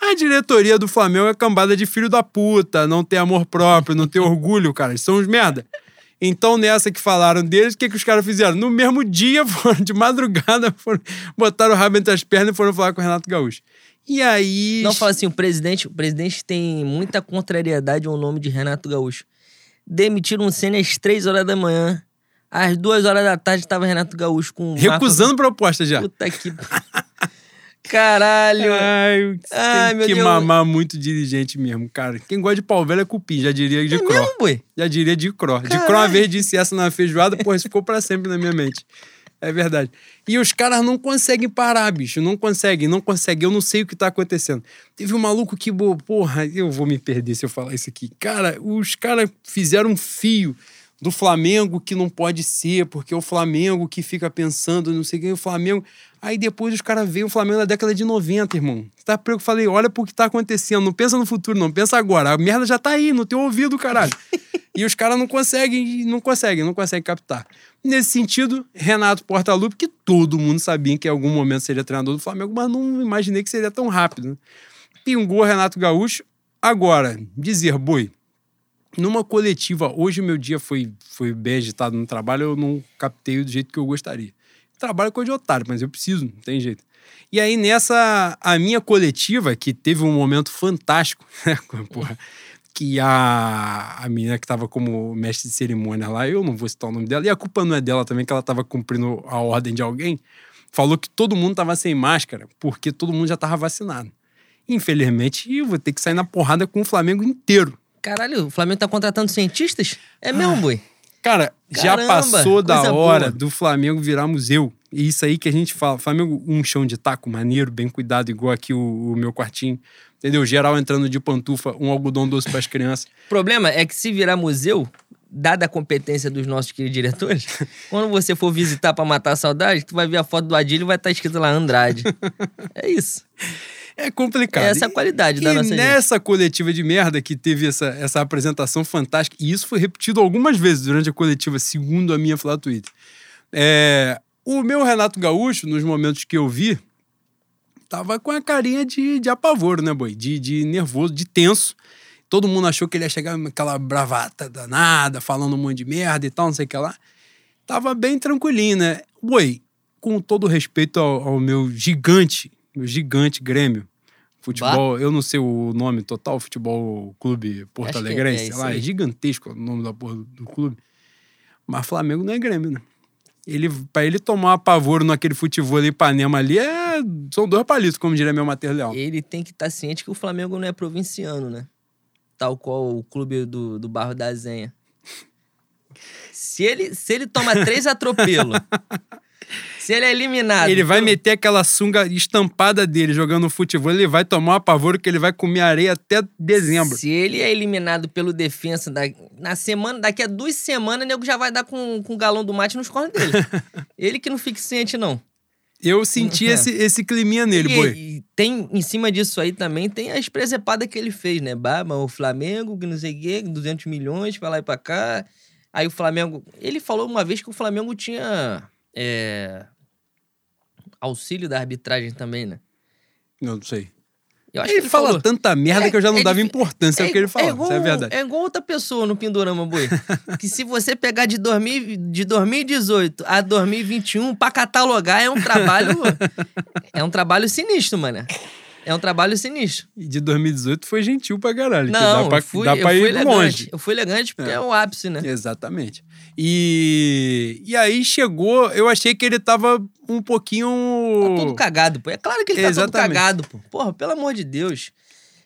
A diretoria do Flamengo é cambada de filho da puta, não tem amor próprio, não tem orgulho, cara. Eles são uns merda. Então, nessa que falaram deles, o que, que os caras fizeram? No mesmo dia, foram de madrugada, foram, botaram o rabo entre as pernas e foram falar com o Renato Gaúcho. E aí. Não fala assim, o presidente, o presidente tem muita contrariedade ao nome de Renato Gaúcho. Demitiram um Senna às 3 horas da manhã. Às 2 horas da tarde tava Renato Gaúcho com Marcos- Recusando proposta já. Puta que. Caralho. Ai, Ai, tem meu que Deus. mamar muito dirigente mesmo, cara. Quem gosta de pau velho é cupim, já diria de é Cro. mesmo? Já diria de Cro. De Cro, uma Caralho. vez disse essa na feijoada, porra, isso ficou pra sempre na minha mente. É verdade. E os caras não conseguem parar, bicho. Não conseguem, não conseguem. Eu não sei o que tá acontecendo. Teve um maluco que, porra, eu vou me perder se eu falar isso aqui. Cara, os caras fizeram um fio do Flamengo que não pode ser, porque é o Flamengo que fica pensando, não sei o que, o Flamengo. Aí depois os caras veem o Flamengo da década de 90, irmão. Tá, eu falei, olha pro que tá acontecendo. Não pensa no futuro, não. Pensa agora. A merda já tá aí, no teu ouvido, caralho. E os caras não conseguem, não conseguem, não conseguem captar. Nesse sentido, Renato Portaluppi, que todo mundo sabia que em algum momento seria treinador do Flamengo, mas não imaginei que seria tão rápido. Né? Pingou Renato Gaúcho. Agora, dizer, boi, numa coletiva, hoje meu dia foi, foi bem agitado no trabalho, eu não captei do jeito que eu gostaria. Trabalho com de otário, mas eu preciso, não tem jeito. E aí, nessa, a minha coletiva, que teve um momento fantástico, né? Porra, que a, a menina que tava como mestre de cerimônia lá, eu não vou citar o nome dela, e a culpa não é dela também, que ela tava cumprindo a ordem de alguém, falou que todo mundo tava sem máscara, porque todo mundo já tava vacinado. Infelizmente, eu vou ter que sair na porrada com o Flamengo inteiro. Caralho, o Flamengo tá contratando cientistas? É mesmo, boi? Cara, já passou da hora boa. do Flamengo virar museu. E isso aí que a gente fala. Flamengo, um chão de taco maneiro, bem cuidado, igual aqui o, o meu quartinho. Entendeu? Geral entrando de pantufa, um algodão doce para as crianças. O problema é que se virar museu, dada a competência dos nossos queridos diretores, quando você for visitar pra matar a saudade, tu vai ver a foto do Adílio e vai estar escrito lá Andrade. É isso. É complicado. Essa é a qualidade da e nossa gente. nessa coletiva de merda que teve essa, essa apresentação fantástica, e isso foi repetido algumas vezes durante a coletiva, segundo a minha Flá Twitter. É, o meu Renato Gaúcho, nos momentos que eu vi, tava com a carinha de, de apavoro, né, boi? De, de nervoso, de tenso. Todo mundo achou que ele ia chegar com aquela bravata danada, falando um monte de merda e tal, não sei o que lá. Tava bem tranquilinho, né? Boi, com todo respeito ao, ao meu gigante, gigante Grêmio, futebol, eu não sei o nome total, futebol clube Porto Acho que Alegrense, é sei lá, é gigantesco o nome da porra do, clube. Mas Flamengo não é Grêmio, né? Ele, pra ele tomar apavoro naquele futebol ali, Ipanema ali, é, são dois palitos, como diria meu Matheus Leal. Ele tem que estar ciente que o Flamengo não é provinciano, né? Tal qual o clube do, do Barro da Zenha. Se ele, se ele toma três atropelos, se ele é eliminado. Ele vai pelo- meter aquela sunga estampada dele jogando futebol, ele vai tomar um apavoro que ele vai comer areia até dezembro. Se ele é eliminado pelo defensa da, na semana, daqui a duas semanas, o nego já vai dar com, com o galão do mate nos cornos dele. ele que não fique ciente, não. Eu senti esse, esse climinha nele, e, boi. e tem, em cima disso aí também, tem as presepadas que ele fez, né? Baba, o Flamengo, que não sei o quê, 200 milhões pra lá e pra cá. Aí o Flamengo. Ele falou uma vez que o Flamengo tinha. É, auxílio da arbitragem também, né? Eu não sei. Eu Ele, ele fala falou. tanta merda É- que eu já não é dava importância ao que ele fala. igual, Isso é verdade. é igual outra pessoa no Pindorama, boi. que se você pegar de, 2000, de 2018 a 2021 pra catalogar, é um trabalho. é um trabalho sinistro, mano. É um trabalho sinistro. E de 2018 foi gentil pra caralho. Não, dá pra, eu fui, dá pra fui ir elegante. longe. Eu fui elegante porque É. é, o ápice, né? Exatamente. E, e aí chegou, eu achei que ele tava um pouquinho. Tá todo cagado, pô. É claro que ele tá todo Exatamente. cagado, pô. Porra, pelo amor de Deus.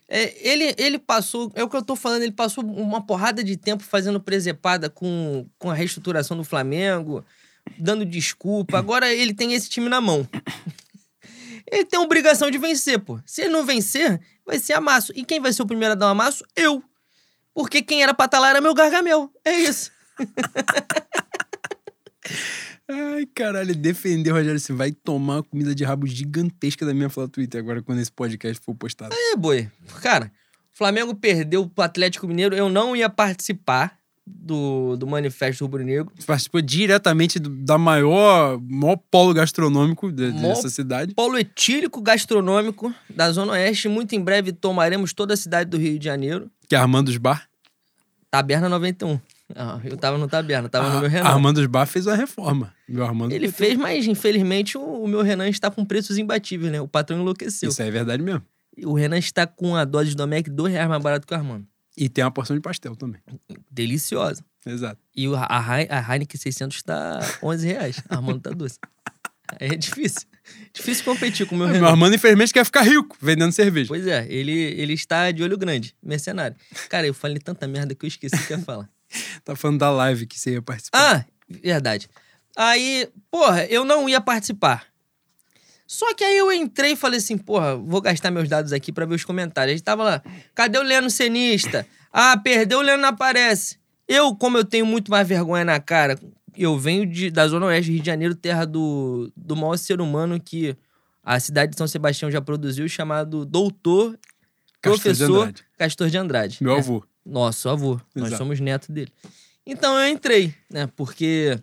É, ele, ele passou, é o que eu tô falando, ele passou uma porrada de tempo fazendo presepada com, com a reestruturação do Flamengo, dando desculpa. Agora ele tem esse time na mão. Ele tem a obrigação de vencer, pô. Se ele não vencer, vai ser amasso. E quem vai ser o primeiro a dar um amasso? Eu. Porque quem era pra estar lá era meu gargamel. É isso. Ai, caralho, ele defendeu o Rogério assim, vai tomar uma comida de rabo gigantesca da minha fala Twitter agora quando esse podcast for postado. É, boi. Cara, o Flamengo perdeu pro Atlético Mineiro. Eu não ia participar do, do Manifesto Rubro Negro. Participou diretamente do- da maior, maior polo gastronômico de- Mó- dessa cidade. Polo etílico gastronômico da Zona Oeste. Muito em breve tomaremos toda a cidade do Rio de Janeiro. Que é Armando's Bar. Taberna 91. Eu tava no Taberna, tava no meu Renan. Armando's Bar fez uma reforma. Meu Armando Ele fez, mas infelizmente o, o meu Renan está com preços imbatíveis, né? O patrão enlouqueceu. Isso é verdade mesmo. O Renan está com a dose do Mac dois reais mais barato que o Armando. E tem uma porção de pastel também. Deliciosa. Exato. E o, a, a Heineken 600 está 11 reais. Armando tá doce. Aí é difícil. Difícil competir com o meu Meu Renan. Armando, infelizmente, quer ficar rico vendendo cerveja. Pois é, ele, ele está de olho grande, mercenário. Cara, eu falei tanta merda que eu esqueci o que ia falar. Tá falando da live que você ia participar. Ah, verdade. Aí, porra, eu não ia participar. Só que aí eu entrei e falei assim, porra, vou gastar meus dados aqui pra ver os comentários. A gente tava lá, cadê o Leno Cenista? Ah, perdeu, o Leno não aparece. Eu, como eu tenho muito mais vergonha na cara, eu venho de, da Zona Oeste, Rio de Janeiro, terra do, do maior ser humano que a cidade de São Sebastião já produziu, chamado Doutor Castor de Professor Andrade. Castor de Andrade. Meu É. avô. Nosso avô. Nós Exato. somos neto dele. Então eu entrei, né? Porque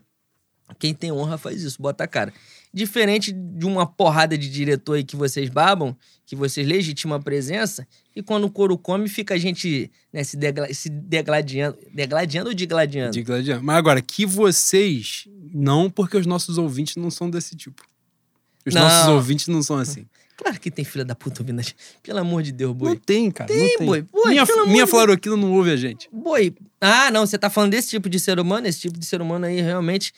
quem tem honra faz isso, bota a cara. Diferente de uma porrada de diretor aí que vocês babam, que vocês legitimam a presença, e quando o couro come, fica a gente né, se, degla se degladiando. Degladiando ou digladiando? De gladiador. Mas agora, que vocês. Não, porque os nossos ouvintes não são desse tipo. Os Não. nossos ouvintes não são assim. Claro que tem filha da puta ouvindo a gente. Pelo amor de Deus, Não boi. tem, cara. Tem, não tem. boi. Boi, minha minha de não ouve a gente. Boi. Ah, não, você tá falando desse tipo de ser humano? Esse tipo de ser humano aí, realmente.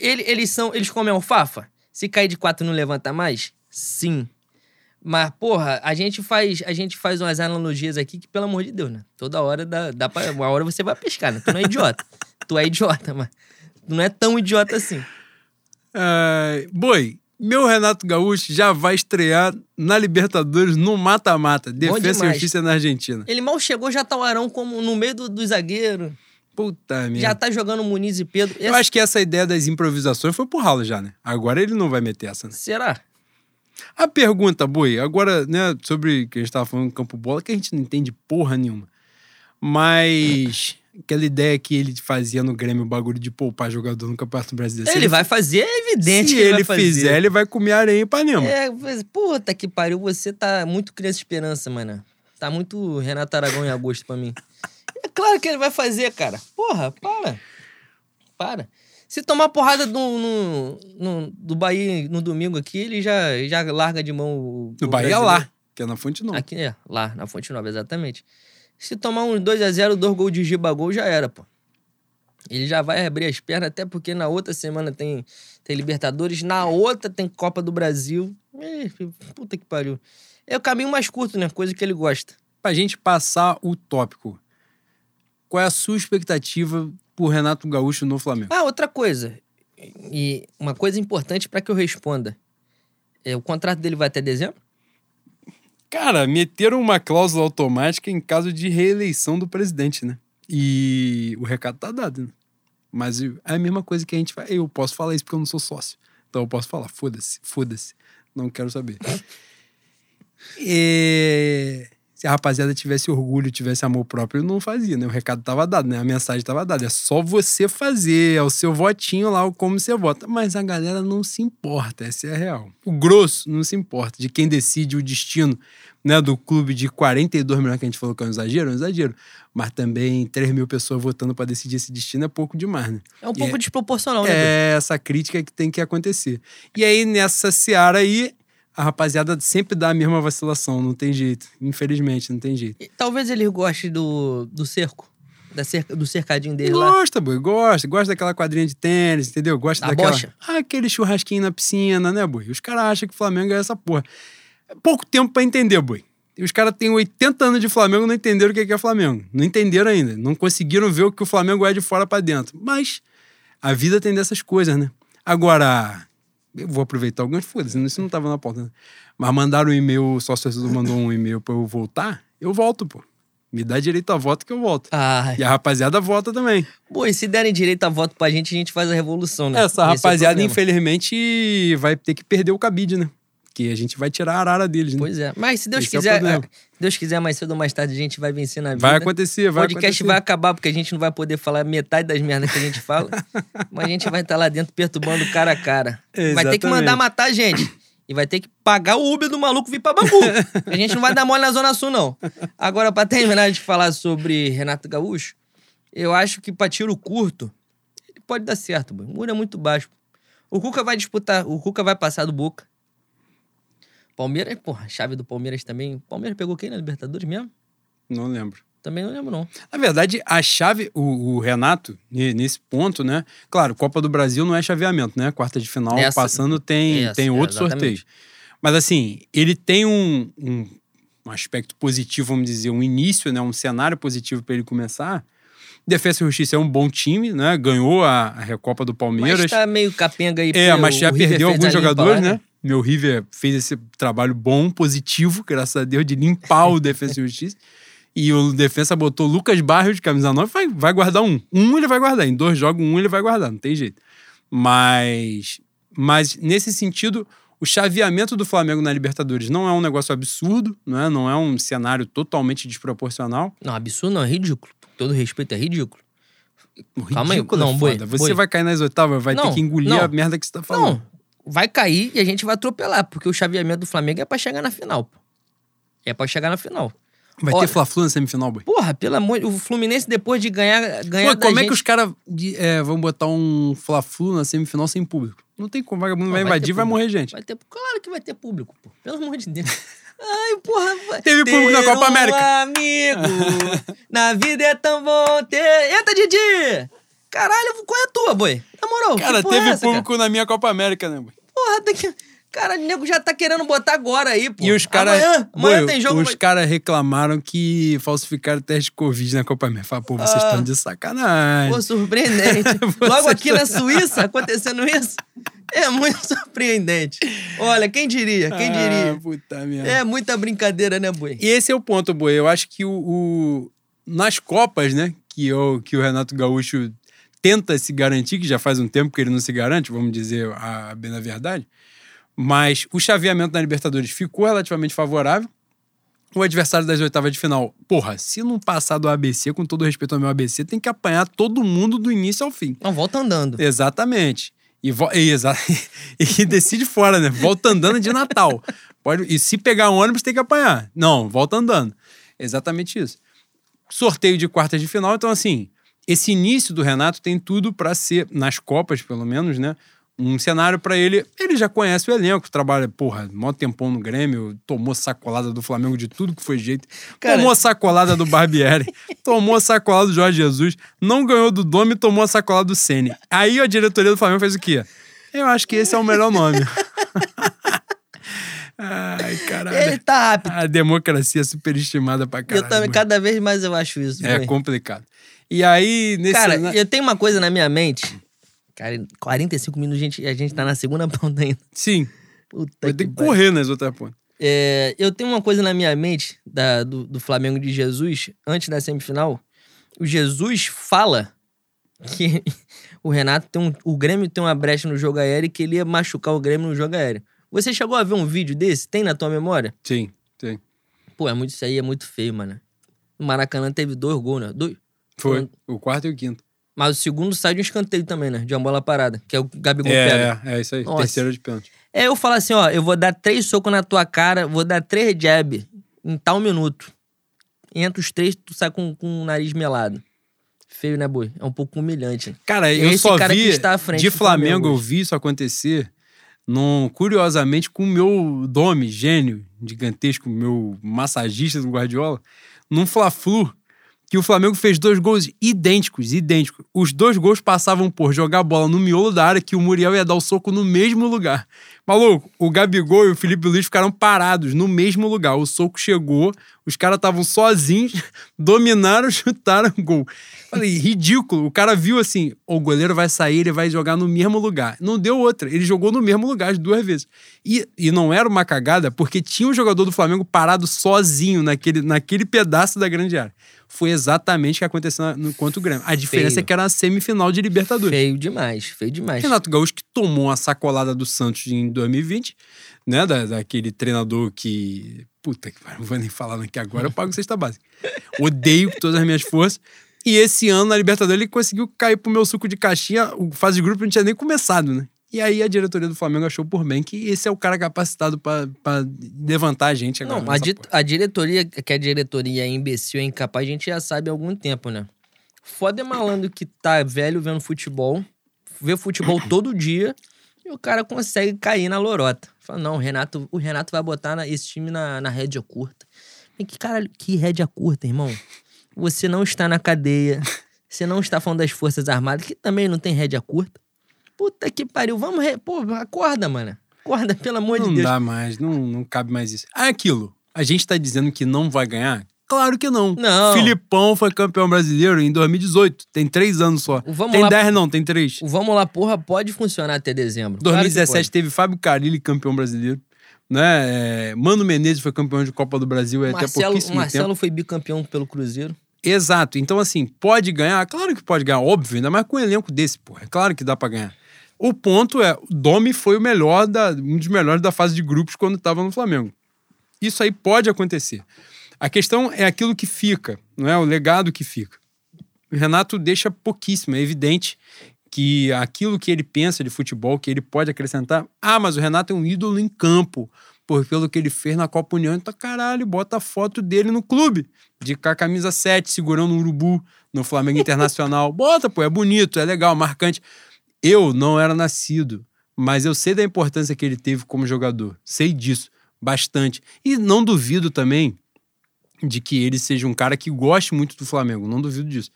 ele- eles são. Eles comem alfafa? Se cair de quatro não levanta mais? Sim. Mas, porra, a gente faz, a gente faz umas analogias aqui que, pelo amor de Deus, né? Toda hora dá, dá pra. Uma hora você vai pescar, né? Tu não é idiota. tu é idiota, mas. Tu não é tão idiota assim. É, boi, meu Renato Gaúcho já vai estrear na Libertadores no mata-mata. Defesa e. Justiça na Argentina. Ele mal chegou, já tá o Arão como no meio do, do zagueiro. Puta merda. Já tá jogando Muniz e Pedro. Eu acho que essa ideia das improvisações foi pro ralo já, né? Agora ele não vai meter essa, né? Será? A pergunta, Boi, agora, né, sobre o que a gente tava falando do campo bola, que a gente não entende porra nenhuma. Mas aquela ideia que ele fazia no Grêmio, o bagulho de poupar jogador no Campeonato Brasileiro. Se Ele vai fazer, é evidente Se que ele, ele vai fazer. fizer, ele vai comer areia em Ipanema. É, puta que pariu, você tá muito criança esperança, mano. Tá muito Renato Aragão em agosto pra mim. É claro que ele vai fazer, cara. Porra, para. Para. Se tomar porrada no, no, no- do Bahia no domingo aqui, ele já, já larga de mão o. No o Bahia brasileiro. lá, que é na fonte não. Aqui, é, lá, na Fonte Nova, exatamente. Se tomar uns 2x0, dois gols de Gibagol, já era, pô. Ele já vai abrir as pernas, até porque na outra semana tem, tem Libertadores, na outra tem Copa do Brasil. Ih, puta que pariu. É o caminho mais curto, né? Coisa que ele gosta. Pra gente passar o tópico, qual é a sua expectativa por Renato Gaúcho no Flamengo? Ah, outra coisa. E uma coisa importante pra que eu responda. É, o contrato dele vai até dezembro? Cara, meteram uma cláusula automática em caso de reeleição do presidente, né? E o recado tá dado, né? Mas é a mesma coisa que a gente faz. Eu posso falar isso porque eu não sou sócio. Então eu posso falar, foda-se, foda-se. Não quero saber. E... Se a rapaziada tivesse orgulho, tivesse amor próprio, não fazia, né? O recado tava dado, né? A mensagem tava dada. É só você fazer, é o seu votinho lá, o como você vota. Mas a galera não se importa, essa é a real. O grosso não se importa de quem decide o destino né, do clube de 42 milhões que a gente falou que é um exagero, é um exagero. Mas também 3 mil pessoas votando para decidir esse destino é pouco demais, né? É um pouco é- desproporcional, né? É essa crítica que tem que acontecer. E aí, nessa seara aí, a rapaziada sempre dá a mesma vacilação, não tem jeito. Infelizmente, não tem jeito. E Talvez ele goste do, do cerco. Da cerca, do cercadinho dele lá. Gosta, boi, gosta. Gosta daquela quadrinha de tênis, entendeu? Gosta Da daquela. bocha. Ah, aquele churrasquinho na piscina, né, boi? Os caras acham que o Flamengo é essa porra. É pouco tempo pra entender, boi. E os caras têm 80 anos de Flamengo e não entenderam o que que é Flamengo. Não entenderam ainda. Não conseguiram ver o que o Flamengo é de fora pra dentro. Mas a vida tem dessas coisas, né? Agora, eu vou aproveitar algumas, foda-se, isso não tava na pauta, né? Mas mandaram um e-mail, o sócio mandou um e-mail pra eu voltar, eu volto, pô. Me dá direito a voto que eu volto. Ai. E a rapaziada vota também. Pô, e se derem direito a voto pra gente, a gente faz a revolução, né? Essa Esse é rapaziada, problema. infelizmente, vai ter que perder o cabide, né? Que a gente vai tirar a arara deles, né? Pois é. Mas se Deus Esse é quiser, problema. Deus quiser, mais cedo ou mais tarde, a gente vai vencer na vida. Vai acontecer, O vai podcast acontecer. vai acabar, porque a gente não vai poder falar metade das merdas que a gente fala. mas a gente vai estar lá dentro perturbando cara a cara. Vai ter que mandar Exatamente. matar a gente. E vai ter que pagar o Uber do maluco vir pra Bangu. a gente não vai dar mole na Zona Sul, não. Agora, pra terminar de falar sobre Renato Gaúcho, eu acho que pra tiro curto, ele pode dar certo, boy. o muro é muito baixo. O Cuca vai disputar, o Cuca vai passar do Boca. Palmeiras, porra, a chave do Palmeiras também. Palmeiras pegou quem na Libertadores mesmo? Não lembro. Também não lembro, não. Na verdade, a chave, o, o Renato, ne- nesse ponto, né? Claro, Copa do Brasil não é chaveamento, né? Quarta de final, Essa- passando tem, essa, tem é, outro exatamente. sorteio. Mas assim, ele tem um, um, um aspecto positivo, vamos dizer, um início, né? Um cenário positivo para ele começar. Defesa e Justiça é um bom time, né? Ganhou a, a Recopa do Palmeiras. Mas tá meio capenga aí. É, mas já perdeu alguns jogadores, lá, né? Meu River fez esse trabalho bom, positivo, graças a Deus, de limpar o Defensa e Justiça. E o Defensa botou Lucas Barrios de camisa 9, vai, vai guardar um. Um ele vai guardar. Em dois jogos, um ele vai guardar, não tem jeito. Mas, mas nesse sentido, o chaveamento do Flamengo na Libertadores não é um negócio absurdo, não é, não é um cenário totalmente desproporcional. Não, absurdo não, é ridículo. Com todo respeito, é ridículo. Calma aí, Ridículo é não, boi, foda. Você boi. vai cair nas oitavas, vai ter Não, que engolir não. a merda que você tá falando. Não, vai cair e a gente vai atropelar, porque o chaveamento do Flamengo é pra chegar na final, pô. É pra chegar na final. Vai Olha- ter Fla-Flu na semifinal, boi. Porra, pelo amor de... O Fluminense, depois de ganhar, ganhar Pô, como é gente... que os caras é, vão botar um Fla-Flu na semifinal sem público? Não tem como, vagabundo Não, vai invadir, vai morrer gente. Vai ter... Claro que vai ter público, pô. Pelo amor de Deus. Ai, porra. vai- Teve público na Ter Copa um América. amigo, na vida é tão bom ter... Eita, Didi! Caralho, qual é a tua, boi? Na moral, Cara, teve é essa, público na minha Copa América, né, boy? Porra, tem que... Cara, o nego já tá querendo botar agora aí, pô. E os caras. Amanhã, amanhã tem jogo... Os caras reclamaram que falsificaram o teste de Covid na Copa América. Falaram, pô, vocês Ah. estão de sacanagem. Pô, surpreendente. Logo aqui na Suíça, acontecendo isso. É muito surpreendente. Olha, quem diria? Quem Ah, diria? puta merda. É muita brincadeira, né, Boi? E esse é o ponto, Boi. Eu acho que o, o- nas Copas, né, que o, que o Renato Gaúcho tenta se garantir, que já faz um tempo que ele não se garante, vamos dizer a, bem na verdade, mas o chaveamento na Libertadores ficou relativamente favorável. O adversário das oitavas de final, porra, se não passar do ABC, com todo respeito ao meu ABC, tem que apanhar todo mundo do início ao fim. Não, volta andando. Exatamente. E, vo- e exa- e decide fora, né? Volta andando de Natal. Pode, e se pegar ônibus, tem que apanhar. Não, volta andando. Exatamente isso. Sorteio de quartas de final, então assim, esse início do Renato tem tudo para ser, nas Copas pelo menos, né? Um cenário para ele. Ele já conhece o elenco, trabalha, porra, mó tempão no Grêmio, tomou sacolada do Flamengo de tudo que foi jeito. Cara- Tomou sacolada do Barbieri, tomou sacolada do Jorge Jesus, não ganhou do Domi, tomou a sacolada do Ceni. Aí a diretoria do Flamengo fez o quê? Eu acho que esse é o melhor nome. Ai, caralho. Ele tá rápido. A democracia é superestimada pra caralho. eu também, mano. cada vez mais eu acho isso. É complicado. E aí, nesse. Cara, na- eu tenho uma coisa na minha mente. Cara, em 45 minutos a gente, a gente tá na segunda ponta ainda. Sim, Puta vai ter que pariu. correr nas outras pontas. É, eu tenho uma coisa na minha mente da- do, do Flamengo de Jesus, antes da semifinal. O Jesus fala que o Renato tem um. O Grêmio tem uma brecha no jogo aéreo e que ele ia machucar o Grêmio no jogo aéreo. Você chegou a ver um vídeo desse? Tem na tua memória? Sim, sim. Pô, é muito, isso aí é muito feio, mano. O Maracanã teve dois gols, né? Dois. Foi. O quarto e o quinto. Mas o segundo sai de um escanteio também, né? De uma bola parada, que é o Gabigol pega. É, é isso aí. Nossa. Terceiro de pênalti. É, eu falo assim, ó, eu vou dar três socos na tua cara, vou dar três jab em tal minuto. Entre os três, tu sai com, com o nariz melado. Feio, né, boi? É um pouco humilhante. né? Cara, eu Esse só cara vi. que está à frente de Flamengo eu vi isso acontecer. Num, curiosamente, com o meu Domi, gênio gigantesco, meu massagista do Guardiola, num Fla-Flu, que o Flamengo fez dois gols idênticos, idênticos. Os dois gols passavam por jogar a bola no miolo da área que o Muriel ia dar o soco no mesmo lugar. Maluco, o Gabigol e o Felipe Luiz ficaram parados no mesmo lugar. O soco chegou, os caras estavam sozinhos, dominaram, chutaram gol. Falei, ridículo. O cara viu assim: o goleiro vai sair, ele vai jogar no mesmo lugar. Não deu outra. Ele jogou no mesmo lugar as duas vezes. E, e não era uma cagada, porque tinha um jogador do Flamengo parado sozinho naquele, naquele pedaço da grande área. Foi exatamente o que aconteceu no contra o Grêmio. A diferença Feio. é que era a semifinal de Libertadores. Feio demais, feio demais. Renato Gaúcho que tomou uma sacolada do Santos em 2020, né? Da, daquele treinador que. Puta que pariu, não vou nem falar aqui agora, eu pago cesta básica. Odeio com todas as minhas forças. E esse ano, na Libertadores, ele conseguiu cair pro meu suco de caixinha. O fase de grupo não tinha nem começado, né? E aí a diretoria do Flamengo achou por bem que esse é o cara capacitado pra pra levantar a gente agora. Não, a, di- porra. a diretoria, que a diretoria é imbecil, é incapaz, a gente já sabe há algum tempo, né? Foda é malandro que tá velho vendo futebol, vê futebol todo dia, e o cara consegue cair na lorota. Fala, não, o Renato, o Renato vai botar na- esse time na, na rédea curta. Mas que caralho, que rédea curta, irmão? Você não está na cadeia, você não está falando das Forças Armadas, que também não tem rédea curta. Puta que pariu, vamos. Re... Pô, acorda, mano. Acorda, pelo amor Não de Deus. dá mais, não, não cabe mais isso. Ah, aquilo. A gente tá dizendo que não vai ganhar? Claro que não. Não. Filipão foi campeão brasileiro em 2018. Tem três anos só. O Vamos tem lá- dez não, tem três. O Vamos Lá Porra pode funcionar até dezembro. Claro que 2017 teve Fábio Carilli campeão brasileiro. Né? É, Mano Menezes foi campeão de Copa do Brasil é até Marcelo, pouquíssimo o Marcelo tempo. foi bicampeão pelo Cruzeiro. Exato. Então, assim, pode ganhar? Claro que pode ganhar, óbvio, ainda mais com um elenco desse, pô. É claro que dá pra ganhar. O ponto é, o Domi foi o melhor, da, um dos melhores da fase de grupos quando estava no Flamengo. Isso aí pode acontecer. A questão é aquilo que fica, não é? O legado que fica. O Renato deixa pouquíssimo, é evidente que aquilo que ele pensa de futebol, que ele pode acrescentar. Ah, mas o Renato é um ídolo em campo, por pelo que ele fez na Copa União. Então, caralho, bota a foto dele no clube, de com a camisa 7, segurando um urubu no Flamengo Internacional. bota, pô, é bonito, é legal, marcante. Eu não era nascido, mas eu sei da importância que ele teve como jogador. Sei disso bastante. E não duvido também de que ele seja um cara que goste muito do Flamengo, não duvido disso.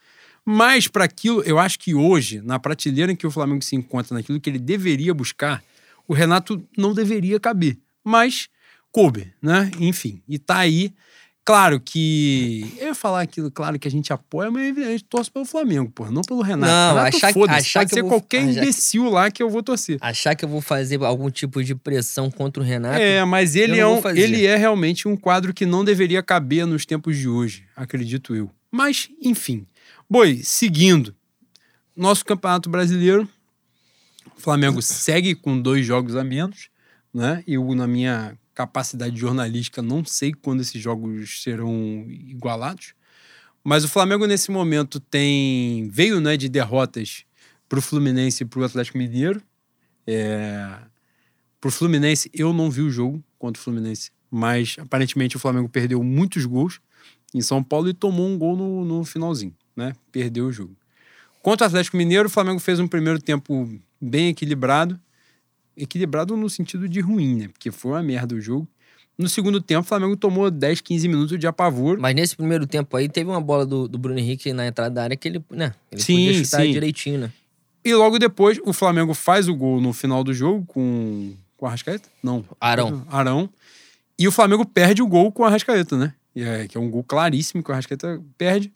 Mas para aquilo, eu acho que hoje, na prateleira em que o Flamengo se encontra, naquilo que ele deveria buscar, o Renato não deveria caber. Mas coube, né? Enfim, e tá aí. Claro que. Eu ia falar aquilo, claro que a gente apoia, mas a gente torce pelo Flamengo, pô, não pelo Renato. Não, Renato, achar achar pode que ser vou- qualquer que- imbecil lá que eu vou torcer. Achar que eu vou fazer algum tipo de pressão contra o Renato. É, mas ele é, um, ele é realmente um quadro que não deveria caber nos tempos de hoje, acredito eu. Mas, enfim. Boi, seguindo. Nosso Campeonato Brasileiro. O Flamengo segue com dois jogos a menos, né? Eu, na minha capacidade jornalística, não sei quando esses jogos serão igualados. Mas o Flamengo, nesse momento, tem. veio né, de derrotas para o Fluminense e para o Atlético Mineiro. É, Pro Fluminense, eu não vi o jogo contra o Fluminense, mas aparentemente o Flamengo perdeu muitos gols em São Paulo e tomou um gol no, no finalzinho, né? Perdeu o jogo. Contra o Atlético Mineiro, o Flamengo fez um primeiro tempo bem equilibrado. Equilibrado no sentido de ruim, né? Porque foi uma merda o jogo. No segundo tempo, o Flamengo tomou 10, 15 minutos de apavoro. Mas nesse primeiro tempo aí, teve uma bola do, do Bruno Henrique na entrada da área que ele, né? Ele Sim, podia chutar sim. direitinho, né? E logo depois, o Flamengo faz o gol no final do jogo com, com o Arrascaeta? Não. Arão. Arão. E o Flamengo perde o gol com o Arrascaeta, né? É, que é um gol claríssimo que o Arrascaeta perde.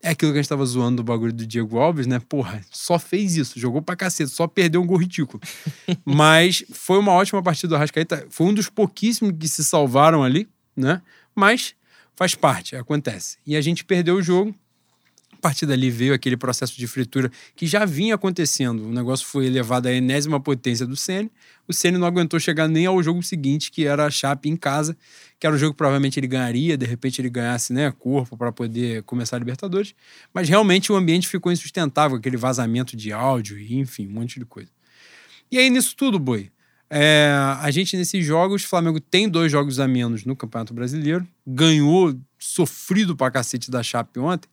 É aquilo que a gente tava zoando do bagulho do Diego Alves, né? Porra, só fez isso, jogou pra cacete, só perdeu um gol ridículo. Mas foi uma ótima partida do Arrascaeta. Foi um dos pouquíssimos que se salvaram ali, né? Mas faz parte, acontece. E a gente perdeu o jogo. A partir dali veio aquele processo de fritura que já vinha acontecendo. O negócio foi elevado à enésima potência do Ceni. O Ceni não aguentou chegar nem ao jogo seguinte, que era a Chape em casa, que era o jogo que provavelmente ele ganharia, de repente ele ganhasse né, corpo para poder começar a Libertadores. Mas realmente o ambiente ficou insustentável, aquele vazamento de áudio enfim, um monte de coisa. E aí nisso tudo, Boi, é, a gente nesses jogos, o Flamengo tem dois jogos a menos no Campeonato Brasileiro, ganhou sofrido pra cacete da Chape ontem.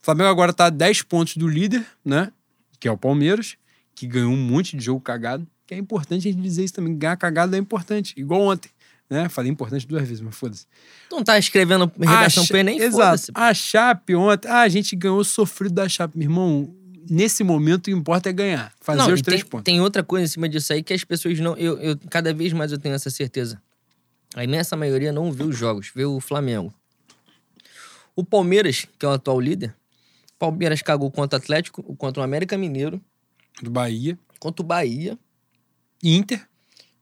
O Flamengo agora tá a 10 pontos do líder, né? Que é o Palmeiras, que ganhou um monte de jogo cagado. Que é importante a gente dizer isso também. Ganhar cagado é importante, igual ontem. Né? Falei importante duas vezes, mas foda-se. Tu não tá escrevendo redação A pro Enem? Exato. A Chape ontem. Ah, a gente ganhou sofrido da Chape. Meu irmão, nesse momento o que importa é ganhar. Fazer Não, os três tem, pontos. tem outra coisa em cima disso aí que as pessoas não. Eu, eu- cada vez mais eu tenho essa certeza. A imensa maioria não vê os jogos, vê o Flamengo. O Palmeiras, que é o atual líder, Palmeiras cagou contra o Atlético, contra o América Mineiro, Do Bahia. contra o Bahia, Inter.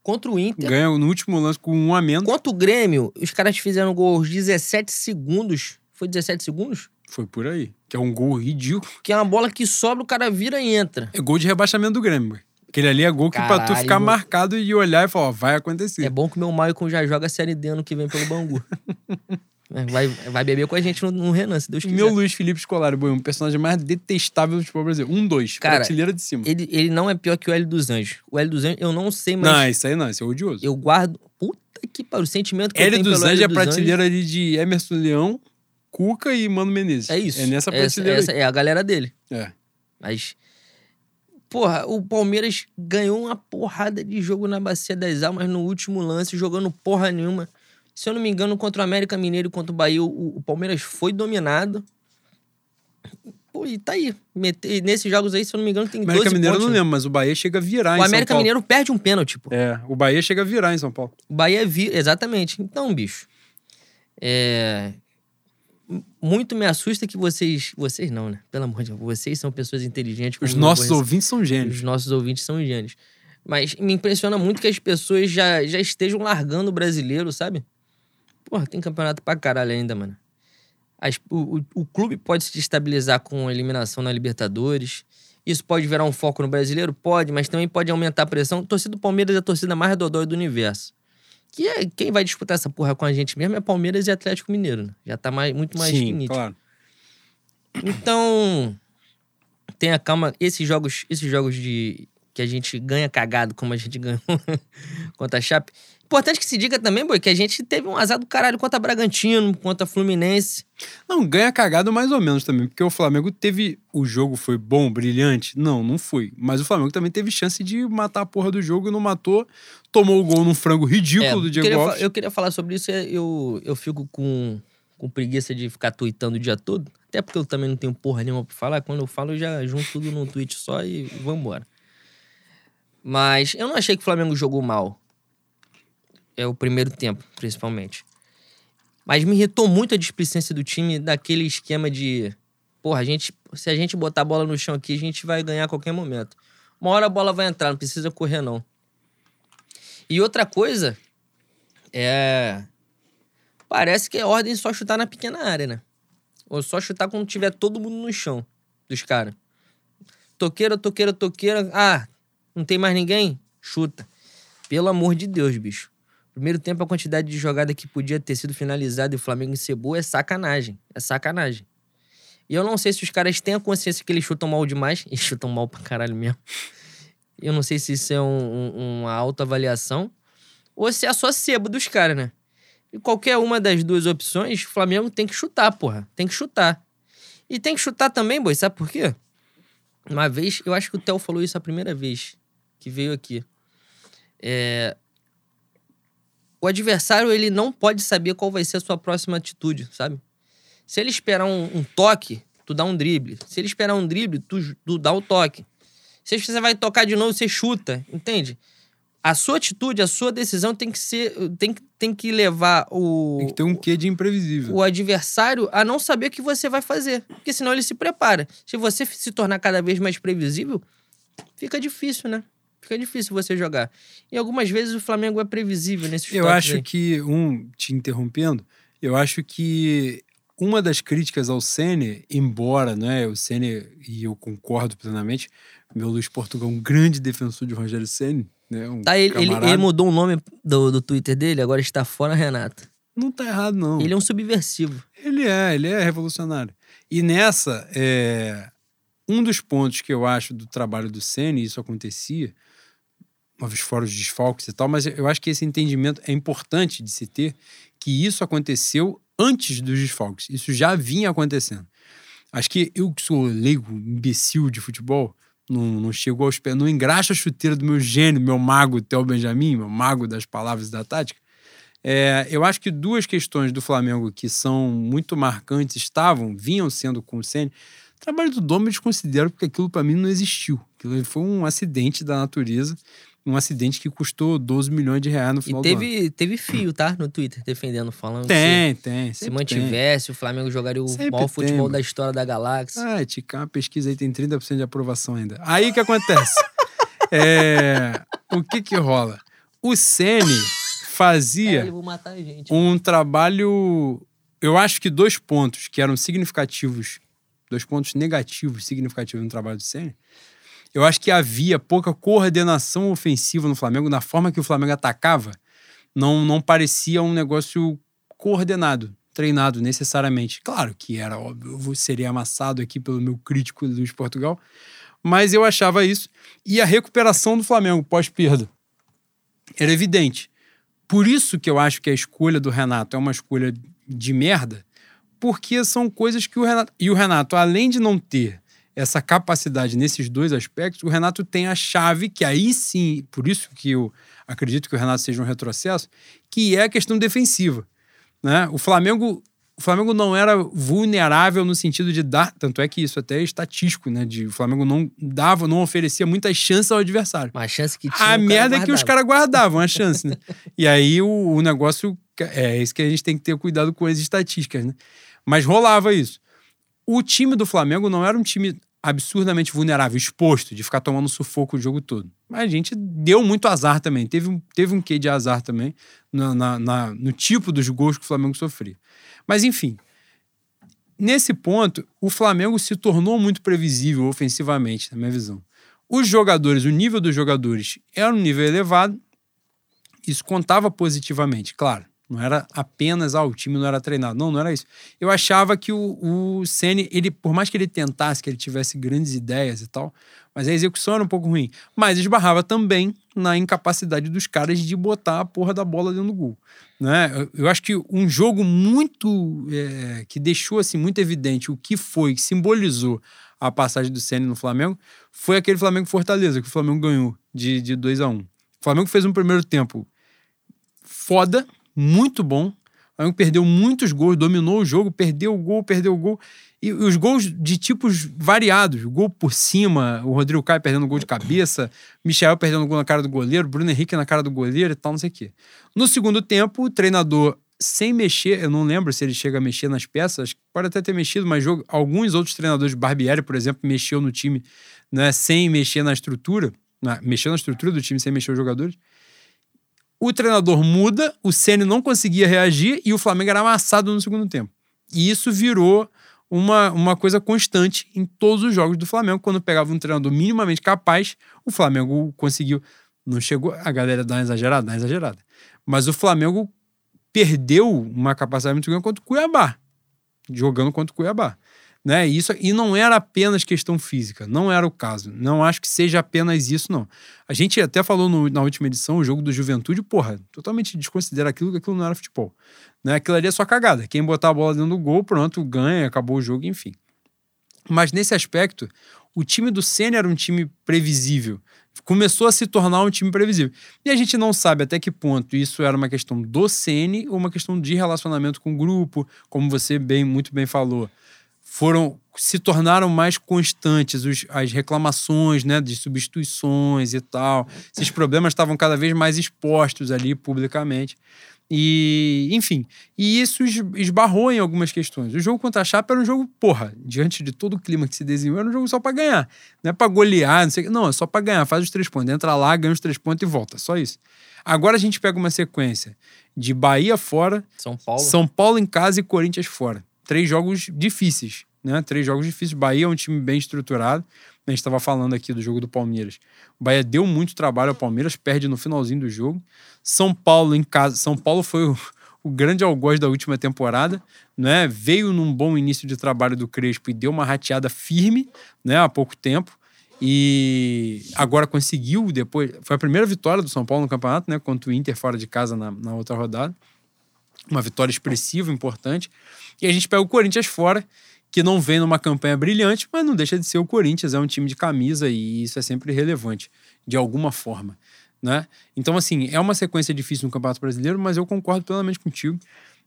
Contra o Inter. Ganha no último lance com um a menos. Contra o Grêmio, os caras fizeram gol aos 17 segundos. Foi 17 segundos? Foi por aí. Que é um gol ridículo. Que é uma bola que sobra, o cara vira e entra. É gol de rebaixamento do Grêmio. Aquele ali é gol que pra tu Caralho, ficar mano. marcado e olhar e falar, ó, vai acontecer. É bom que o meu Maicon já joga a Série D ano que vem pelo Bangu. É, vai, vai beber com a gente no, no Renan, se Deus E quiser. meu Luiz Felipe Scolari, boy, um personagem mais detestável do futebol brasileiro. Um, dois. Cara, prateleira de cima. Ele, ele não é pior que o Hélio dos Anjos. O Hélio dos Anjos, eu não sei, mas Não, isso aí não, isso é odioso. eu guardo. Puta que pariu. O sentimento que eu Hélio tenho dos pelo Anjos é dos prateleira ali de Emerson Leão, Cuca e Mano Menezes. É isso. É nessa essa, prateleira essa é a galera dele. É. Mas. Porra, o Palmeiras ganhou uma porrada de jogo na Bacia das Almas no último lance, jogando porra nenhuma. Se eu não me engano, contra o América Mineiro e contra o Bahia, o, o Palmeiras foi dominado. Pô, e tá aí. Mete- nesses jogos aí, se eu não me engano, tem América 12 Mineiro eu pontos. não né? lembro, mas o Bahia chega a virar em O São América Paulo. Mineiro perde um pênalti, pô. É, o Bahia chega a virar em São Paulo. O Bahia vira. Exatamente. Então, bicho. É. Muito me assusta que vocês. Vocês não, né? Pelo amor de Deus. Vocês são pessoas inteligentes. Os nossos ouvintes são gênios. Os nossos ouvintes são gênios. Mas me impressiona muito que as pessoas já, já estejam largando o brasileiro, sabe? Porra, tem campeonato pra caralho ainda, mano. As- o, o, o clube pode se estabilizar com a eliminação na Libertadores. Isso pode virar um foco no brasileiro? Pode, mas também pode aumentar a pressão. Torcida do Palmeiras é a torcida mais dodói do universo. Que é, quem vai disputar essa porra com a gente mesmo é Palmeiras e Atlético Mineiro, né? Já tá mais, muito mais Sim, nítido. claro. Então, tenha calma. Esses jogos, esses jogos de que a gente ganha cagado, como a gente ganhou contra a Chape. Importante que se diga também, boy, que a gente teve um azar do caralho contra Bragantino, contra Fluminense. Não, ganha cagado mais ou menos também, porque o Flamengo teve. O jogo foi bom, brilhante? Não, não foi. Mas o Flamengo também teve chance de matar a porra do jogo e não matou. Tomou o gol num frango ridículo É, do Diego queria, Alves. eu queria falar sobre isso, é, eu, eu fico com, com preguiça de ficar tweetando o dia todo. Até porque eu também não tenho porra nenhuma pra falar. Quando eu falo, eu já junto tudo num tweet só e vambora. Mas eu não achei que o Flamengo jogou mal. É o primeiro tempo, principalmente. Mas me irritou muito a displicência do time daquele esquema de. Porra, a gente, se a gente botar a bola no chão aqui, a gente vai ganhar a qualquer momento. Uma hora a bola vai entrar, não precisa correr, não. E outra coisa é. Parece que é ordem só chutar na pequena área, né? Ou só chutar quando tiver todo mundo no chão dos caras. Toqueira, toqueira, toqueira. Ah, não tem mais ninguém? Chuta. Pelo amor de Deus, bicho. Primeiro tempo, a quantidade de jogada que podia ter sido finalizada e o Flamengo encebou é sacanagem. É sacanagem. E eu não sei se os caras têm a consciência que eles chutam mal demais. Eles chutam mal pra caralho mesmo. Eu não sei se isso é um- um- uma autoavaliação ou se é só sebo dos caras, né? E qualquer uma das duas opções, o Flamengo tem que chutar, porra. Tem que chutar. E tem que chutar também, boi, sabe por quê? Uma vez, eu acho que o Theo falou isso a primeira vez que veio aqui. É... O adversário, ele não pode saber qual vai ser a sua próxima atitude, sabe? Se ele esperar um, um toque, tu dá um drible. Se ele esperar um drible, tu, tu dá o toque. Se você vai tocar de novo, você chuta, entende? A sua atitude, a sua decisão tem que ser. Tem, tem que levar o. Tem que ter um quê de imprevisível. O adversário a não saber o que você vai fazer. Porque senão ele se prepara. Se você se tornar cada vez mais previsível, fica difícil, né? Fica difícil você jogar. E algumas vezes o Flamengo é previsível nesses Eu acho aí. que, um, te interrompendo, eu acho que uma das críticas ao Sene, embora né, o Sene, e eu concordo plenamente, meu Luiz Portugal é um grande defensor de Rogério Ceni né? Um tá, ele, ele, ele, mudou o nome do, do Twitter dele, agora está fora Renato. Não tá errado, não. Ele é um subversivo. Ele é, ele é revolucionário. E nessa, é, um dos pontos que eu acho do trabalho do Senna, e isso acontecia, uma vez fora os desfalques e tal, mas eu acho que esse entendimento é importante de se ter, que isso aconteceu antes dos desfalques. Isso já vinha acontecendo. Acho que eu que sou leigo, imbecil de futebol, não, não chegou aos pés, não engraxa a chuteira do meu gênio, meu mago Theo Benjamin, meu mago das palavras da tática. É, eu acho que duas questões do Flamengo que são muito marcantes estavam, vinham sendo com o Senna. O trabalho do Dom eu desconsidero porque aquilo para mim não existiu. Aquilo foi um acidente da natureza um acidente que custou 12 milhões de reais no final e teve, teve fio, tá? No Twitter, defendendo, falando tem, se, tem, se mantivesse, tem. o Flamengo jogaria o sempre maior futebol tem, da história da galáxia. Ah, Tica, uma pesquisa aí tem 30% de aprovação ainda. Aí que acontece? é, o que que rola? O Sene fazia é, um trabalho... Eu acho que dois pontos que eram significativos, dois pontos negativos significativos no trabalho do Sene eu acho que havia pouca coordenação ofensiva no Flamengo, na forma que o Flamengo atacava, não, não parecia um negócio coordenado, treinado necessariamente. Claro que era óbvio, eu seria amassado aqui pelo meu crítico Luiz Portugal, mas eu achava isso. E a recuperação do Flamengo pós-perda era evidente. Por isso que eu acho que a escolha do Renato é uma escolha de merda, porque são coisas que o Renato. E o Renato, além de não ter essa capacidade nesses dois aspectos, o Renato tem a chave, que aí sim, por isso que eu acredito que o Renato seja um retrocesso, que é a questão defensiva. Né? O Flamengo. O Flamengo não era vulnerável no sentido de dar, tanto é que isso até é estatístico, né? De, o Flamengo não dava, não oferecia muitas chances ao adversário. Uma chance que tinha. A merda é que os caras guardavam a chance, né? e aí o, o negócio. É isso que a gente tem que ter cuidado com as estatísticas, né? Mas rolava isso. O time do Flamengo não era um time absurdamente vulnerável, exposto, de ficar tomando sufoco o jogo todo. Mas a gente deu muito azar também. Teve, teve um quê de azar também na, na, na, no tipo dos gols que o Flamengo sofria. Mas, enfim, nesse ponto, o Flamengo se tornou muito previsível ofensivamente, na minha visão. Os jogadores, o nível dos jogadores era um nível elevado, isso contava positivamente, claro. Não era apenas, ah, o time não era treinado. Não, não era isso. Eu achava que o, o ele, por mais que ele tentasse, que ele tivesse grandes ideias e tal, mas a execução era um pouco ruim. Mas esbarrava também na incapacidade dos caras de botar a porra da bola dentro do gol. Né? Eu, eu acho que um jogo muito. É, que deixou assim, muito evidente o que foi, que simbolizou a passagem do Ceni no Flamengo, foi aquele Flamengo Fortaleza, que o Flamengo ganhou de, de 2 a 1 um. O Flamengo fez um primeiro tempo foda, muito bom. O perdeu muitos gols, dominou o jogo, perdeu o gol, perdeu o gol. E os gols de tipos variados. Gol por cima, o Rodrigo Caio perdendo gol de cabeça, Michel perdendo gol na cara do goleiro, Bruno Henrique na cara do goleiro e tal, não sei o quê. No segundo tempo, o treinador, sem mexer, eu não lembro se ele chega a mexer nas peças, pode até ter mexido, mas jogo, alguns outros treinadores, Barbieri, por exemplo, mexeu no time né, sem mexer na estrutura, na, mexeu na estrutura do time sem mexer os jogadores o treinador muda, o Ceni não conseguia reagir e o Flamengo era amassado no segundo tempo. E isso virou uma, uma coisa constante em todos os jogos do Flamengo. Quando pegava um treinador minimamente capaz, o Flamengo conseguiu. Não chegou. A galera dá uma exagerada, dá uma exagerada. Mas o Flamengo perdeu uma capacidade muito grande contra o Cuiabá, jogando contra o Cuiabá. Né? Isso, e não era apenas questão física, não era o caso. Não acho que seja apenas isso, não. A gente até falou no, na última edição, o jogo do Juventude, porra, totalmente desconsidera aquilo que aquilo não era futebol. Né? Aquilo ali é só cagada. Quem botar a bola dentro do gol, pronto, ganha, acabou o jogo, enfim. Mas nesse aspecto, o time do Senna era um time previsível. Começou a se tornar um time previsível. E a gente não sabe até que ponto isso era uma questão do Ceni ou uma questão de relacionamento com o grupo, como você bem muito bem falou. Foram se tornaram mais constantes os, as reclamações, né, de substituições e tal. Esses problemas estavam cada vez mais expostos ali publicamente. E, enfim, e isso esbarrou em algumas questões. O jogo contra a Chapa era um jogo, porra, diante de todo o clima que se desenhou, era um jogo só para ganhar. Não é pra golear, não sei Não, é só para ganhar. Faz os três pontos. Entra lá, ganha os três pontos e volta. Só isso. Agora a gente pega uma sequência de Bahia fora, São Paulo, São Paulo em casa e Corinthians fora. Três jogos difíceis, né? Três jogos difíceis. Bahia é um time bem estruturado. A gente estava falando aqui do jogo do Palmeiras. O Bahia deu muito trabalho ao Palmeiras, perde no finalzinho do jogo. São Paulo em casa. São Paulo foi o, o grande algoz da última temporada, né? Veio num bom início de trabalho do Crespo e deu uma rateada firme, né? Há pouco tempo. E agora conseguiu, depois. Foi a primeira vitória do São Paulo no campeonato, né? Contra o Inter fora de casa na, na outra rodada. Uma vitória expressiva, importante. E a gente pega o Corinthians fora que não vem numa campanha brilhante, mas não deixa de ser o Corinthians, é um time de camisa e isso é sempre relevante, de alguma forma. Né? Então, assim, é uma sequência difícil no Campeonato Brasileiro, mas eu concordo plenamente contigo.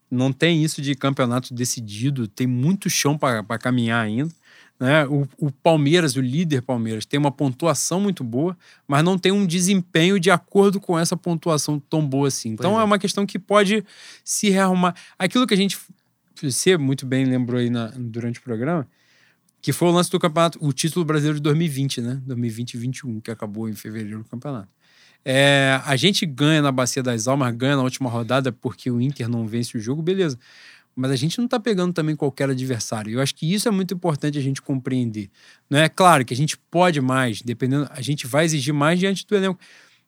Não tem isso de campeonato decidido, tem muito chão para caminhar ainda. Né? O, o, Palmeiras, o líder Palmeiras, tem uma pontuação muito boa, mas não tem um desempenho de acordo com essa pontuação tão boa assim. Então é. é. uma questão que pode se rearrumar. Aquilo que a gente você muito bem lembrou aí na, durante o programa, que foi o lance do campeonato, o título brasileiro de 2020, né? 2020 e 21, que acabou em fevereiro do campeonato. É, a gente ganha na Bacia das Almas, ganha na última rodada porque o Inter não vence o jogo, beleza. Mas a gente não tá pegando também qualquer adversário. Eu acho que isso é muito importante a gente compreender. Não é claro que a gente pode mais, dependendo, a gente vai exigir mais diante do elenco.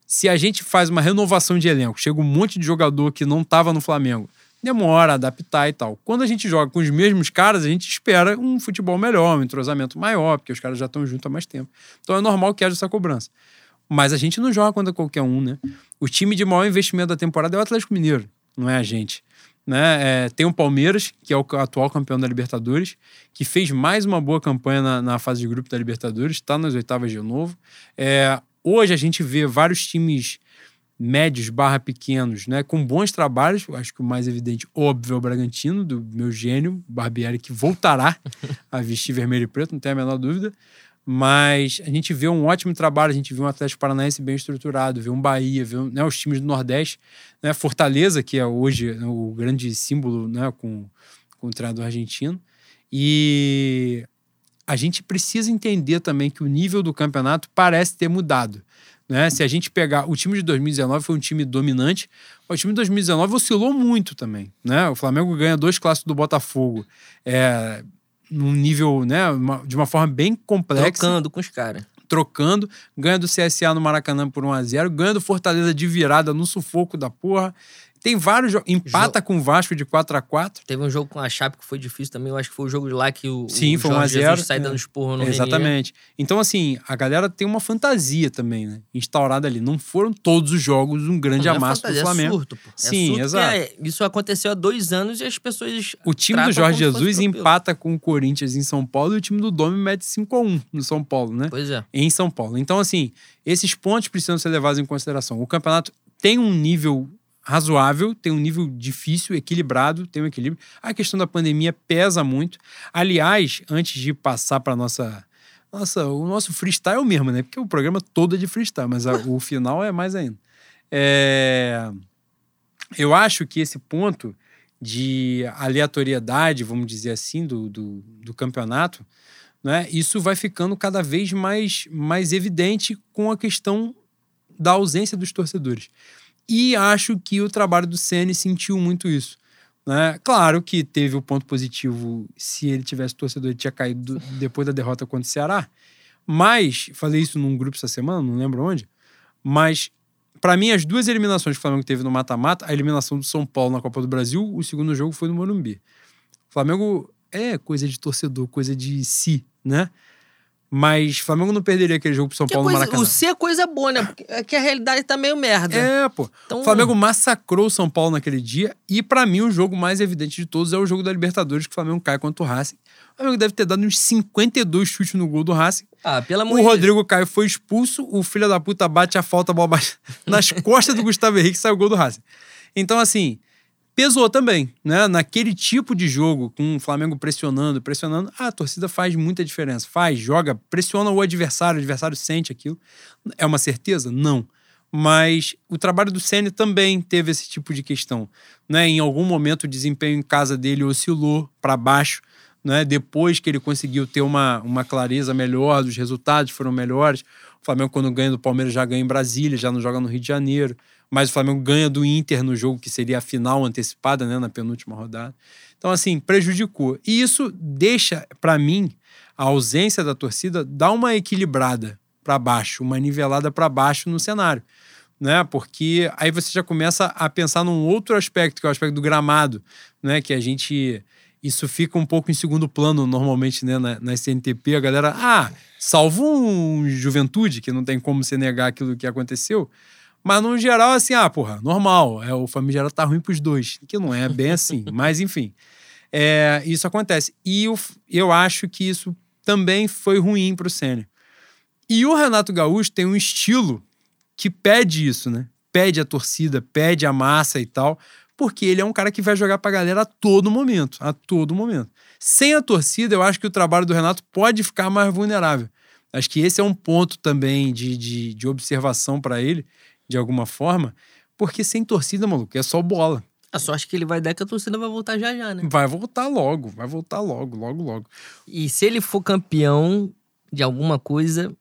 Se a gente faz uma renovação de elenco, chega um monte de jogador que não estava no Flamengo, demora a adaptar e tal. Quando a gente joga com os mesmos caras, a gente espera um futebol melhor, um entrosamento maior, porque os caras já estão juntos há mais tempo. Então é normal que haja essa cobrança. Mas a gente não joga contra qualquer um, né? O time de maior investimento da temporada é o Atlético Mineiro, não é a gente. Né? É, tem o Palmeiras, que é o atual campeão da Libertadores, que fez mais uma boa campanha na, na fase de grupo da Libertadores, está nas oitavas de novo. É, hoje a gente vê vários times médios barra pequenos, né, com bons trabalhos. Acho que o mais evidente, óbvio, é o Bragantino, do meu gênio, Barbieri, que voltará a vestir vermelho e preto, não tem a menor dúvida. Mas a gente vê um ótimo trabalho, a gente vê um Atlético Paranaense bem estruturado, vê um Bahia, vê né, os times do Nordeste, né, Fortaleza, que é hoje o grande símbolo né, com, com o treinador argentino. E a gente precisa entender também que o nível do campeonato parece ter mudado. Né? Se a gente pegar. O time de 2019 foi um time dominante. O time de 2019 oscilou muito também. Né? O Flamengo ganha dois clássicos do Botafogo. É, num nível, né? Uma, de uma forma bem complexa. Trocando com os caras. Trocando. Ganha do CSA no Maracanã por 1x0. Ganha do Fortaleza de virada no sufoco da porra. Tem vários jogos. Empata com o Vasco de 4 a 4 Teve um jogo com a Chape que foi difícil também. Eu acho que foi o jogo lá que o, Sim, o foi Jorge 1 a 0 sai dando esporro no Exatamente. Renier. Então, assim, a galera tem uma fantasia também, né? Instaurada ali. Não foram todos os jogos um grande não, amasso do Flamengo. É surto, pô. É Sim, surto exato. É, isso aconteceu há dois anos e as pessoas. O time do Jorge Jesus empata com o Corinthians em São Paulo e o time do Domi mete 5 a 1 no São Paulo, né? Pois é. Em São Paulo. Então, assim, esses pontos precisam ser levados em consideração. O campeonato tem um nível razoável, tem um nível difícil, equilibrado, tem um equilíbrio. A questão da pandemia pesa muito. Aliás, antes de passar para nossa nossa, o nosso freestyle mesmo, né? Porque o programa todo é de freestyle, mas a, o final é mais ainda. É... Eu acho que esse ponto de aleatoriedade, vamos dizer assim, do, do, do campeonato, né? Isso vai ficando cada vez mais, mais evidente com a questão da ausência dos torcedores. E acho que o trabalho do Ceni sentiu muito isso. Né? Claro que teve o ponto positivo se ele tivesse torcedor, ele tinha caído depois da derrota contra o Ceará. Mas, falei isso num grupo essa semana, não lembro onde. Mas, para mim, as duas eliminações que o Flamengo teve no mata-mata, a eliminação do São Paulo na Copa do Brasil, o segundo jogo foi no Morumbi. O Flamengo é coisa de torcedor, coisa de si, né? Mas Flamengo não perderia aquele jogo pro São Que Paulo coisa, no Maracanã. o C é coisa boa, né? Porque é que a realidade tá meio merda. É, pô. Então, O Flamengo massacrou o São Paulo naquele dia. E pra mim, o jogo mais evidente de todos é o jogo da Libertadores, que o Flamengo cai contra o Racing. O Flamengo deve ter dado uns 52 chutes no gol do Racing. Ah, pelo amor O de Deus. Rodrigo Caio foi expulso, o filho da puta bate a falta, a bola bate nas costas do Gustavo Henrique e sai o gol do Racing. Então, assim, pesou também, né? Naquele tipo de jogo, com o Flamengo pressionando, pressionando, a torcida faz muita diferença. Faz, joga, pressiona o adversário, o adversário sente aquilo. É uma certeza? Não. Mas o trabalho do Senna também teve esse tipo de questão. Né? Em algum momento o desempenho em casa dele oscilou para baixo. Né? Depois que ele conseguiu ter uma, uma clareza melhor, os resultados foram melhores. O Flamengo, quando ganha do Palmeiras, já ganha em Brasília, já não joga no Rio de Janeiro. Mas o Flamengo ganha do Inter no jogo que seria a final antecipada, né? na penúltima rodada. Então, assim, prejudicou. E isso deixa, para mim, a ausência da torcida dá uma equilibrada para baixo, uma nivelada para baixo no cenário. Né? Porque aí você já começa a pensar num outro aspecto, que é o aspecto do gramado, né? Que a gente. Isso fica um pouco em segundo plano, normalmente, né? Na, na CNTP, a galera. Ah, salvo um juventude, que não tem como você negar aquilo que aconteceu. Mas, no geral, assim, ah, porra, normal. É, o famigerado tá ruim pros dois. Que não é bem assim. Mas, enfim. É, isso acontece. E eu, eu acho que isso também foi ruim pro Senna. E o Renato Gaúcho tem um estilo que pede isso, né? Pede a torcida, pede a massa e tal, porque ele é um cara que vai jogar pra galera a todo momento, a todo momento. Sem a torcida, eu acho que o trabalho do Renato pode ficar mais vulnerável. Acho que esse é um ponto também de, de, de observação para ele, de alguma forma, porque sem torcida, maluco, é só bola. A sorte que ele vai dar é que a torcida vai voltar já já, né? Vai voltar logo, vai voltar logo, logo, logo. E se ele for campeão de alguma coisa,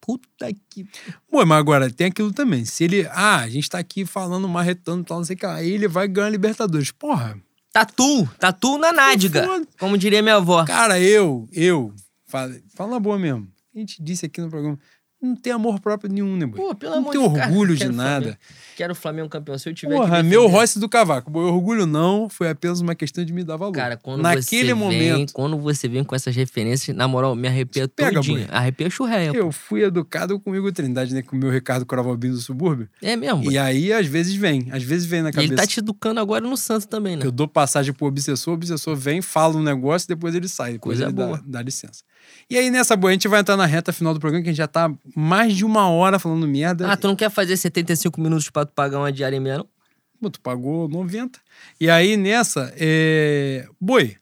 puta que. Pô, mas agora tem aquilo também. Se ele. Ah, a gente tá aqui falando, marretando, tal, não sei o que. Aí ele vai ganhar a Libertadores. Porra. Tatu, tatu na nádega. foda. Como diria minha avó. Cara, eu, eu. Fala, fala na boa mesmo. A gente disse aqui no programa. Não tem amor próprio nenhum, né, boy? Pô, pelo Não amor tem de Deus, orgulho de quero nada. Flamengo. Quero o Flamengo campeão. Se eu tiver Porra, meu defender- Royce do cavaco. Boy, orgulho não, foi apenas uma questão de me dar valor. Cara, quando Naquele você vem, momento, quando você vem com essas referências, na moral, me arrepia Pega, todinha. boi. Arrepia churreia. pô. eu fui educado com o Igor Trindade, né? Com o meu Ricardo Cravalbinho do subúrbio. É mesmo. boi. E aí, às vezes, vem. Às vezes vem na E cabeça. ele tá te educando agora no Santos também, né? Eu dou passagem pro obsessor, o obsessor vem, fala um negócio, depois ele sai. Depois Coisa ele dá, boa. dá licença. E aí, nessa boa, a gente vai entrar na reta final do programa, que a gente já tá mais de uma hora falando merda. Ah, tu não quer fazer 75 minutos pra tu pagar uma diária meia, não? Pô, tu pagou 90. E aí, nessa, é... Boi,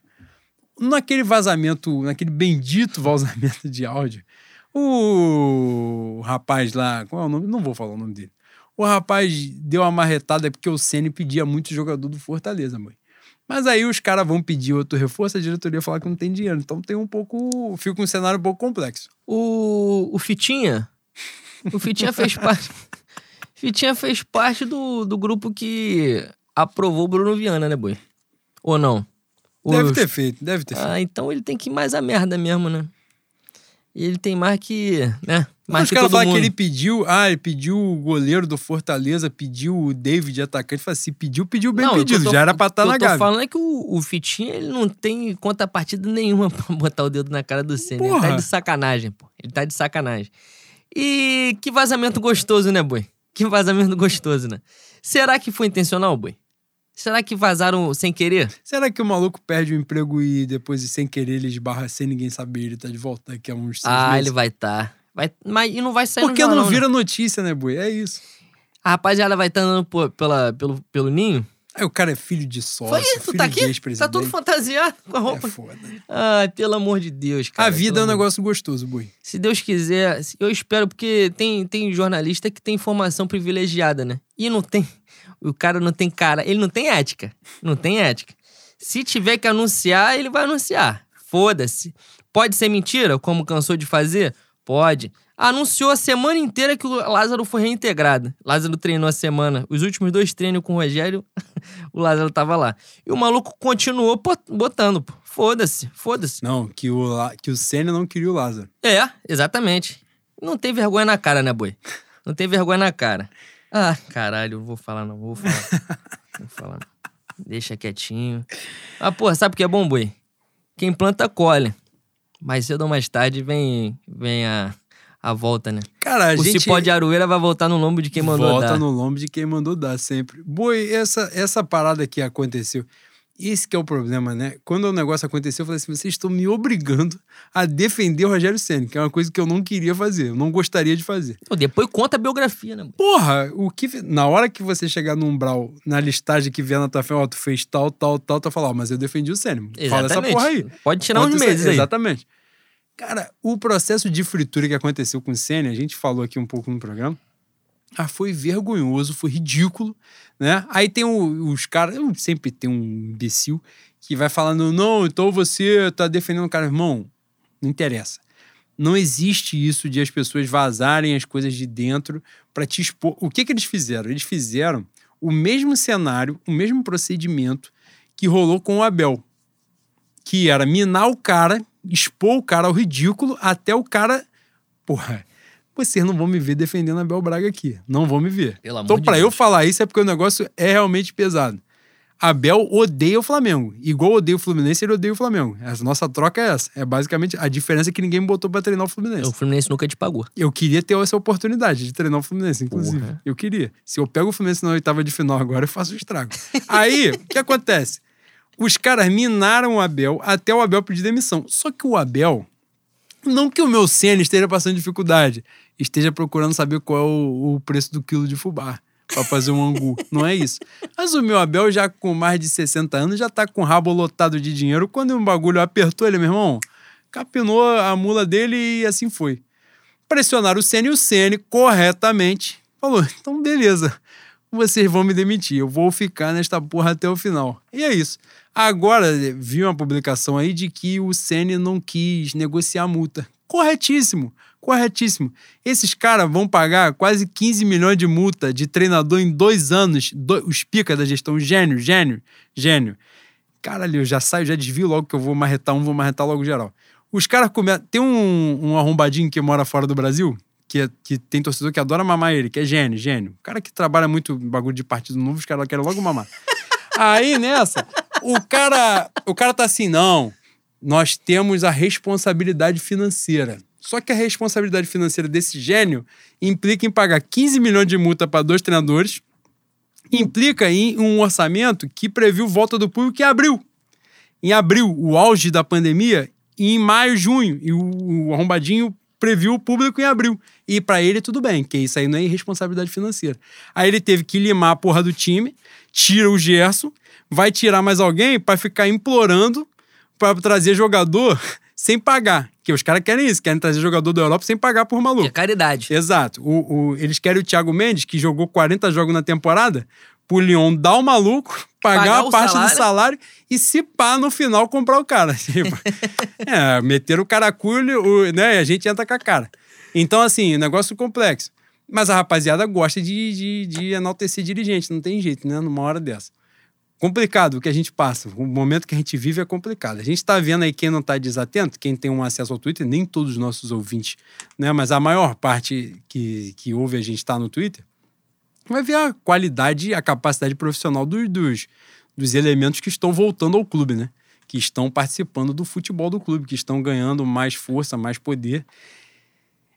naquele vazamento, naquele bendito vazamento de áudio, o rapaz lá, qual é o nome? Não vou falar o nome dele. O rapaz deu uma marretada porque o Ceni pedia muito jogador do Fortaleza, mãe. Mas aí os caras vão pedir outro reforço, a diretoria fala que não tem dinheiro. Então tem um pouco. Fica um cenário um pouco complexo. O, o Fitinha. O Fitinha fez parte. Fitinha fez parte do, do grupo que aprovou o Bruno Viana, né, boi? Ou não? Deve Os- ter feito, deve ter feito. Ah, então ele tem que ir mais a merda mesmo, né? E ele tem mais que. né? Mas os que caras falam que ele pediu. Ah, ele pediu o goleiro do Fortaleza, pediu o David atacante. Fala assim, pediu, pediu bem Não, pedido. tô- Já era pra estar o que na eu tô gávea. falando é que o, o Fitinha, ele não tem contrapartida nenhuma pra botar o dedo na cara do Senna. Ele tá de sacanagem, pô. Ele tá de sacanagem. E que vazamento gostoso, né, boi? Que vazamento gostoso, né? Será que foi intencional, boi? Será que vazaram sem querer? Será que o maluco perde o emprego e depois, sem querer, ele esbarra sem ninguém saber, ele tá de volta daqui a uns seis ah, meses? ele vai estar. Vai, mas e não vai sair Por que no não jornal, vira notícia, né, boi? É isso. A rapaziada vai estar andando pô- pela, pelo, pelo ninho. Aí o cara é filho de sócio, Foi isso, filho tá de aqui? Tá todo fantasiado com a roupa. É foda. Ai, pelo amor de Deus, cara. a vida é um negócio gostoso, boi. Se Deus quiser, se- eu espero, porque tem, tem jornalista que tem informação privilegiada, né? E não tem. O cara não tem cara. Ele não tem ética. Não tem ética. Se tiver que anunciar, ele vai anunciar. Foda-se. Pode ser mentira, como cansou de fazer? Pode. Anunciou a semana inteira que o Lázaro foi reintegrado. Lázaro treinou a semana. Os últimos dois treinos com o Rogério, o Lázaro tava lá. E o maluco continuou botando, pô. Foda-se, foda-se. Não, que o, que o Senna não queria o Lázaro. É, exatamente. Não tem vergonha na cara, né, boi? Não tem vergonha na cara. Ah, caralho, vou falar não, vou falar. Não vou falar não. Deixa quietinho. Ah, porra, sabe o que é bom, boi? quem planta colhe. Mais cedo ou mais tarde vem, vem a, a volta, né? Cara, a o gente cipó de aroeira vai voltar no lombo de quem mandou volta dar. no lombo de quem mandou dar sempre. Boi, essa, essa parada que aconteceu. Esse que é o problema, né? Quando o negócio aconteceu, eu falei assim: vocês estão me obrigando a defender o Rogério Senna, que é uma coisa que eu não queria fazer, eu não gostaria de fazer. Pô, depois conta a biografia, né? Porra, o que. Na hora que você chegar no umbral, na listagem que vier na tua frente, ó, tu fez tal, tal, tal, tu vai falar, ó, mas eu defendi o Senna. Fala essa porra aí. Pode tirar Conta uns meses aí. Exatamente. Cara, o processo de fritura que aconteceu com o Senna, a gente falou aqui um pouco no programa. Ah, foi vergonhoso, foi ridículo, né? Aí tem o- os caras, sempre tem um imbecil que vai falando, não, então você tá defendendo o cara. Irmão, não interessa. Não existe isso de as pessoas vazarem as coisas de dentro para te expor. O que que eles fizeram? Eles fizeram o mesmo cenário, o mesmo procedimento que rolou com o Abel. Que era minar o cara, expor o cara ao ridículo, até o cara. Porra, vocês não vão me ver defendendo Abel Braga aqui. Não vão me ver. Pelo Então, de pra eu falar isso é porque o negócio é realmente pesado. Abel odeia o Flamengo. Igual odeia o Fluminense, ele odeia o Flamengo. A nossa troca é essa. É basicamente a diferença é que ninguém me botou pra treinar o Fluminense. O Fluminense nunca te pagou. Eu queria ter essa oportunidade de treinar o Fluminense, inclusive. Porra. Eu queria. Se eu pego o Fluminense na oitava de final agora, eu faço um estrago. Aí, o que acontece? Os caras minaram o Abel até o Abel pedir demissão. Só que o Abel, não que o meu Senna esteja passando dificuldade, esteja procurando saber qual é o, o preço do quilo de fubá pra fazer um angu. Não é isso. Mas o meu Abel, já com mais de 60 anos, já tá com o rabo lotado de dinheiro. Quando um bagulho apertou ele, meu irmão, capinou a mula dele e assim foi pressionaram o Senna e o Senna corretamente falou: então beleza, vocês vão me demitir, eu vou ficar nesta porra até o final. E é isso. Agora, vi uma publicação aí de que o Senna não quis negociar a multa. Corretíssimo, corretíssimo. Esses caras vão pagar quase 15 milhões de multa de treinador em dois anos. Do- os pica da gestão, gênio, gênio, gênio. Caralho, eu já saio, já desvio logo que eu vou marretar um, vou marretar logo geral. Os caras começam. Tem um, um arrombadinho que mora fora do Brasil, que, é- que tem torcedor que adora mamar ele, que é gênio, gênio. O cara que trabalha muito bagulho de partido novo, os caras querem logo mamar. Aí nessa, o cara, o cara tá assim, não, nós temos a responsabilidade financeira. Só que a responsabilidade financeira desse gênio implica em pagar 15 milhões de multa para dois treinadores, implica em um orçamento que previu volta do público em abril. Em abril, o auge da pandemia, e em maio, junho. E o, o arrombadinho previu o público em abril. E para ele tudo bem, que isso aí não é irresponsabilidade financeira. Aí ele teve que limar a porra do time, tira o Gerson, vai tirar mais alguém para ficar implorando para trazer jogador sem pagar. Que os caras querem isso, querem trazer jogador da Europa sem pagar por maluco. É caridade. Exato. O, o- eles querem o Thiago Mendes, que jogou 40 jogos na temporada, pro Lyon dar o maluco, pagar, Pagar a parte salário. do salário e se pá no final comprar o cara. Tipo, é, meter o caraculho, o, né? E a gente entra com a cara. Então, assim, negócio complexo. Mas a rapaziada gosta de, de, de enaltecer dirigente, não tem jeito, né? Numa hora dessa. Complicado o que a gente passa. O momento que a gente vive é complicado. A gente tá vendo aí quem não tá desatento, quem tem um acesso ao Twitter, nem todos os nossos ouvintes, né? Mas a maior parte que, que ouve a gente tá no Twitter, vai ver a qualidade, a capacidade profissional dos, dos, dos elementos que estão voltando ao clube, né? Que estão participando do futebol do clube, que estão ganhando mais força, mais poder.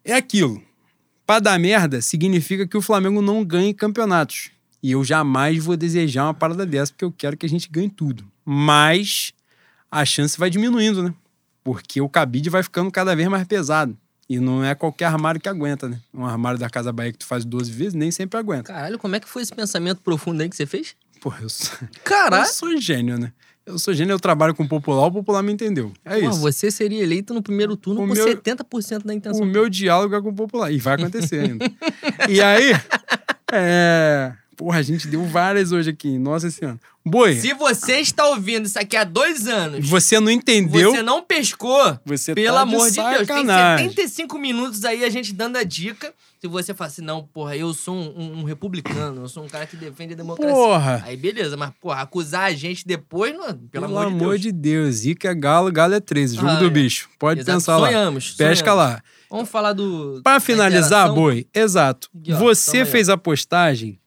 É aquilo. Pra dar merda, significa que o Flamengo não ganhe campeonatos. E eu jamais vou desejar uma parada dessa, porque eu quero que a gente ganhe tudo. Mas a chance vai diminuindo, né? Porque o cabide vai ficando cada vez mais pesado. E não é qualquer armário que aguenta, né? Um armário da Casa Bahia que tu faz 12 vezes, nem sempre aguenta. Caralho, como é que foi esse pensamento profundo aí que você fez? Pô, eu sou, eu Caralho! sou gênio, né? Eu sou gênio, eu trabalho com o popular, o popular me entendeu. É Pô, isso. você seria eleito no primeiro turno O com meu- 70% da intenção. O meu diálogo é com o popular. E vai acontecer ainda. e aí, é. Porra, a gente deu várias hoje aqui. Nossa senhora. Boi, Se você está ouvindo isso aqui há dois anos, você não entendeu. você não pescou, Você pelo tá amor de, Deus, tem sacanagem. 75 minutos aí a gente dando a dica. Se você fala assim, não, porra, eu sou um, um- um republicano, eu sou um cara que defende a democracia. Porra. Aí beleza, mas, porra, acusar a gente depois, não, pelo, Pelo amor de Deus. Deus. Zica é galo, galo é 13. Jogo Ah, do é. bicho. Pode Exato. pensar lá. Sonhamos, Pesca sonhamos. lá. Vamos falar do. Pra da finalizar? Boi, exato. Aqui, ó, Você fez a postagem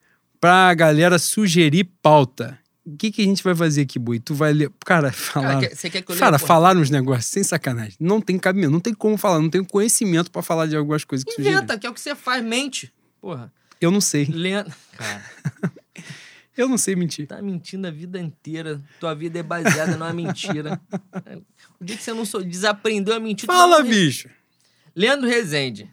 pra galera sugerir pauta. o que, que a gente vai fazer aqui, Boi? Tu vai ler. Cara, falar. Cara, quer- quer que? Cara, falar uns negócios sem sacanagem. Não tem cabimento, não tem como falar, não tenho conhecimento pra falar de algumas coisas que. Inventa, que é o que você faz, mente. Porra. Eu não sei. Lendo. Cara, Eu não sei mentir. tá mentindo a vida inteira. Tua vida é baseada numa mentira. O dia que você não sou, desaprendeu a mentir... Fala, não- bicho. Leandro Rezende.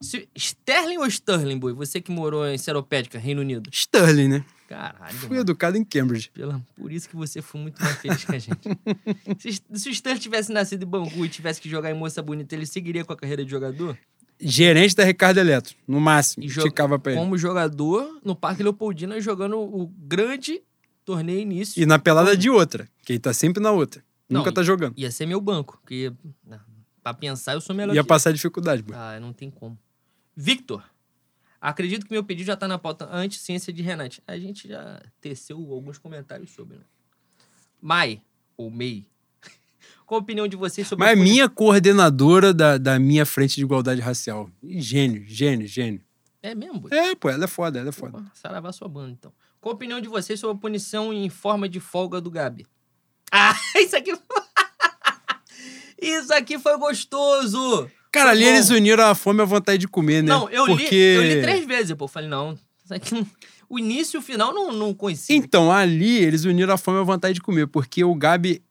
Se- Sterling ou Sterling, boy? Você que morou em Seropédica, Reino Unido. Sterling, né? Caralho, Fui mano. educado em Cambridge. Pela- Por isso que você foi muito mais feliz que a gente. se, se o Sterling tivesse nascido em Bangu e tivesse que jogar em Moça Bonita, ele seguiria com a carreira de jogador? Gerente da Ricardo Eletro, no máximo. E Esticava pra ele. Como jogador no Parque Leopoldina, jogando o grande torneio início. E na pelada de outra, que ele tá sempre na outra. Não, Nunca tá jogando. Ia ser meu banco, porque não, pra pensar eu sou melhor Ia que passar dificuldade, Boi. Ah, não tem como. Victor. Acredito que meu pedido já tá na pauta antes ciência de Renate. A gente já teceu alguns comentários sobre, né? Mai, ou Mei. Qual a opinião de vocês sobre Mas a é minha coordenadora da, da minha frente de igualdade racial. Gênio, gênio, gênio. É mesmo? boy? É, pô, ela é foda, ela é foda. Opa, Saravá sua banda, então. Qual a opinião de vocês sobre a punição em forma de folga do Gabi? Ah, isso aqui... isso aqui foi gostoso! Cara, ali bom. eles uniram a fome a vontade de comer, né? Não, eu, Porque... li, eu li três vezes, pô. Falei, não, isso aqui não- O início e o final não, não coincidem. Então, ali eles uniram a fome a vontade de comer, porque o Gabi,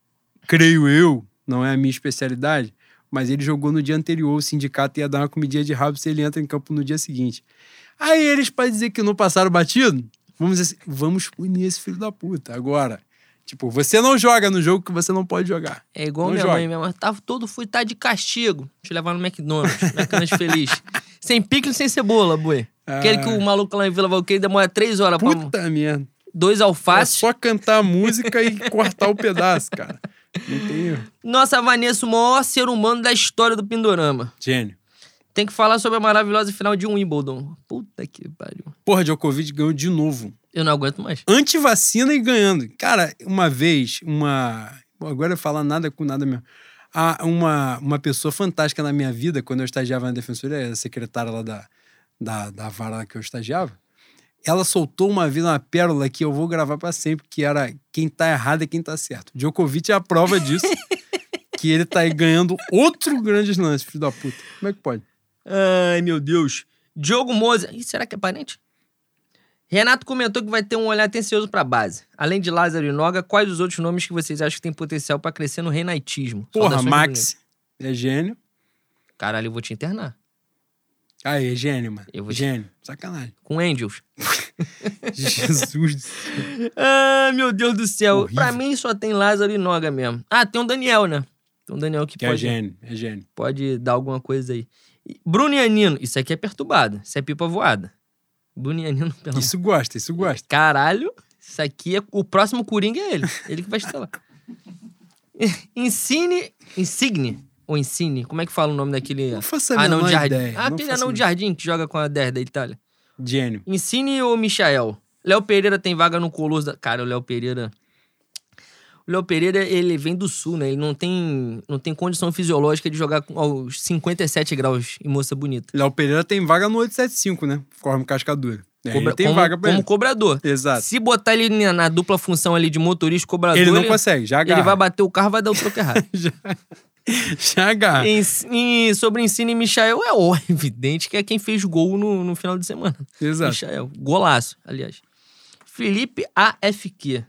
creio eu, não é a minha especialidade, mas ele jogou no dia anterior, o sindicato ia dar uma comidinha de rabo se ele entra em campo no dia seguinte. Aí eles, pra dizer que não passaram batido, vamos dizer assim, vamos punir esse filho da puta agora. Tipo, você não joga no jogo que você não pode jogar. É igual Não minha joga. mãe mesmo. Tava todo fui tá de castigo. Te levar no McDonald's, McDonald's feliz. Sem pico e sem cebola, boi. Aquele que o maluco lá em Vila Valqueire demora três horas pra Puta merda. dois É alfaces. só cantar a música e cortar o pedaço, cara. Não tem erro. Nossa, Vanessa, o maior ser humano da história do Pindorama. Gênio. Tem que falar sobre a maravilhosa final de Wimbledon. Puta que pariu. Porra, Djokovic ganhou de novo. Eu não aguento mais. antivacina e ganhando. Cara, uma vez, uma. Agora eu falar nada com nada mesmo. Ah, uma, uma pessoa fantástica na minha vida, quando eu estagiava na Defensoria, a secretária lá da, da, da vara que eu estagiava, ela soltou uma vez uma pérola que eu vou gravar pra sempre, que era quem tá errado é quem tá certo. Djokovic é a prova disso. que ele tá aí ganhando outro grande lance, filho da puta. Como é que pode? Ai, meu Deus. Diogo Moza. Ih, será que é parente? Renato comentou que vai ter um olhar atencioso pra base. Além de Lázaro e Noga, quais os outros nomes que vocês acham que tem potencial pra crescer no renaitismo? Porra, Saudações Max é gênio. Caralho, eu vou te internar. Aí, gênio, mano. Eu vou te- Gênio. Sacanagem. Com Angels. Jesus. do céu. Ai, meu Deus do céu. Horrível. Pra mim só tem Lázaro e Noga mesmo. Ah, tem um Daniel, né? Tem um Daniel que, Que é pode, gênio, é gênio. pode dar alguma coisa aí. Bruno e Anino. Isso aqui é perturbado. Isso é pipa voada. Bruno e Anino, pelo Isso gosta, isso gosta. Caralho, isso aqui é. O próximo Coringa é ele. Ele que vai estar lá. Ensine. Insigne. Ou Ensine. Como é que fala o nome daquele. Não faço a anão de jardim. ideia. Ah, aquele anão de jardim que joga com a 10 da Itália. Gênio. Ensine ou Michael? Léo Pereira tem vaga no Colosso da. Cara, o Léo Pereira. O Léo Pereira, ele vem do sul, né? Ele não tem, não tem condição fisiológica de jogar com- aos 57 graus em moça bonita. Léo Pereira tem vaga no 875, né? Corme Cascadura. É, Cobra- ele tem como, vaga pra como ele. cobrador. Exato. Se botar ele na, na dupla função ali de motorista e cobrador, Ele não consegue, já agarra. ele vai bater o carro vai dar o troco errado. já, já agarra. Em- em- sobre ensino e Michael, é ó, evidente que é quem fez gol no, no final de semana. Exato. Michael. Golaço, aliás. Felipe AFQ.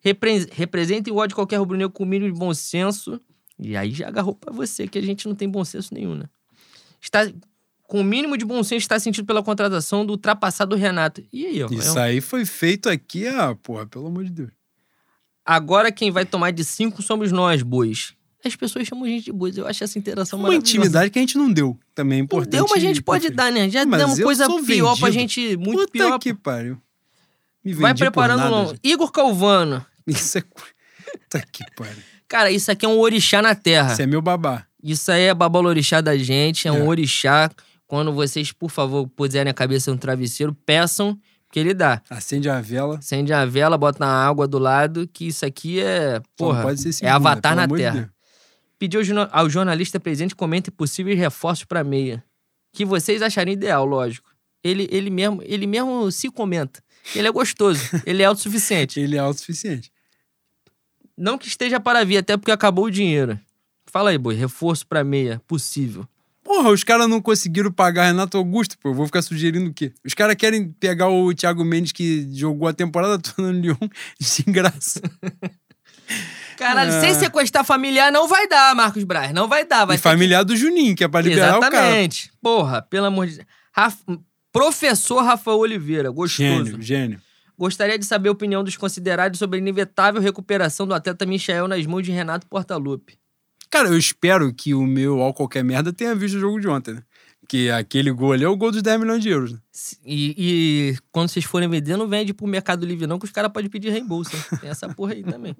Repre representa igual de qualquer rubro-negro com o mínimo de bom senso. E aí já agarrou pra você, que a gente não tem bom senso nenhum, né? Está, com o mínimo de bom senso está sentido pela contratação do ultrapassado Renato. E aí, ó. é Isso um- aí foi feito aqui, ah, porra, pelo amor de Deus. Agora quem vai tomar de cinco somos nós, bois. As pessoas chamam a gente de bois. Eu acho essa interação Uma intimidade que a gente não deu. Também é Não importante. deu, mas a gente pode dar, né? Já Mas demos eu coisa pior pra vendido. gente, muito Puta pior. que pariu. Vai preparando nada, o nome. gente. Igor Calvano. Isso é... Puta que pariu. Cara, isso aqui é um orixá na terra. Isso é meu babá. Isso aí é babalorixá da gente, é, um É. orixá. Quando vocês, por favor, puserem a cabeça no travesseiro, peçam que ele dá. Acende a vela. Acende a vela, bota na água do lado, que isso aqui é. Porra, pode ser é segunda, avatar pelo na de terra. Deus. Pediu ao jorna- ao jornalista presente comentem possíveis reforços pra meia. Que vocês acharem ideal, lógico. Ele, ele, mesmo, ele mesmo se comenta. Ele é gostoso, ele é autossuficiente. Ele é autossuficiente. Não que esteja para vir, até porque acabou o dinheiro. Fala aí, boi, reforço pra meia, possível. Porra, os caras não conseguiram pagar Renato Augusto, pô. Eu vou ficar sugerindo o quê? Os caras querem pegar o Thiago Mendes que jogou a temporada toda no Lyon de graça. Caralho, É. sem sequestrar familiar não vai dar, Marcos Braz. Não vai dar. Vai e familiar do Juninho, que é pra que... liberar o cara. Exatamente. Porra, pelo amor de Deus. Raf- Professor Rafael Oliveira, gostoso. Gênio, gênio. Gostaria de saber a opinião dos considerados sobre a inevitável recuperação do atleta Michael nas mãos de Renato Portaluppi. Cara, eu espero que o meu All Qualquer Merda tenha visto o jogo de ontem, né? Porque aquele gol ali é o gol dos 10 milhões de euros. Né? E, e quando vocês forem vender, não vende pro Mercado Livre, não, que os caras podem pedir reembolso. hein? Tem essa porra aí também.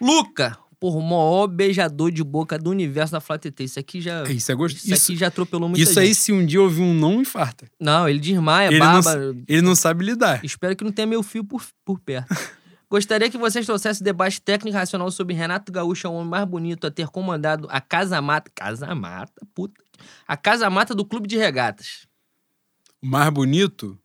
Luca, porra, o maior beijador de boca do universo da Flá TT. Isso aqui já. Isso é gostoso. Isso, Isso, aqui já atropelou muita isso aí, gente. se um dia ouvir um não, infarta. Não, ele desmaia, Ele não baba. Ele não sabe lidar. Espero que não tenha meu fio por, por perto. Gostaria que vocês trouxessem debate técnico e racional sobre Renato Gaúcho, é o homem mais bonito a ter comandado a Casa Mata. Casa Mata, puta. A Casa Mata do Clube de Regatas. O mais bonito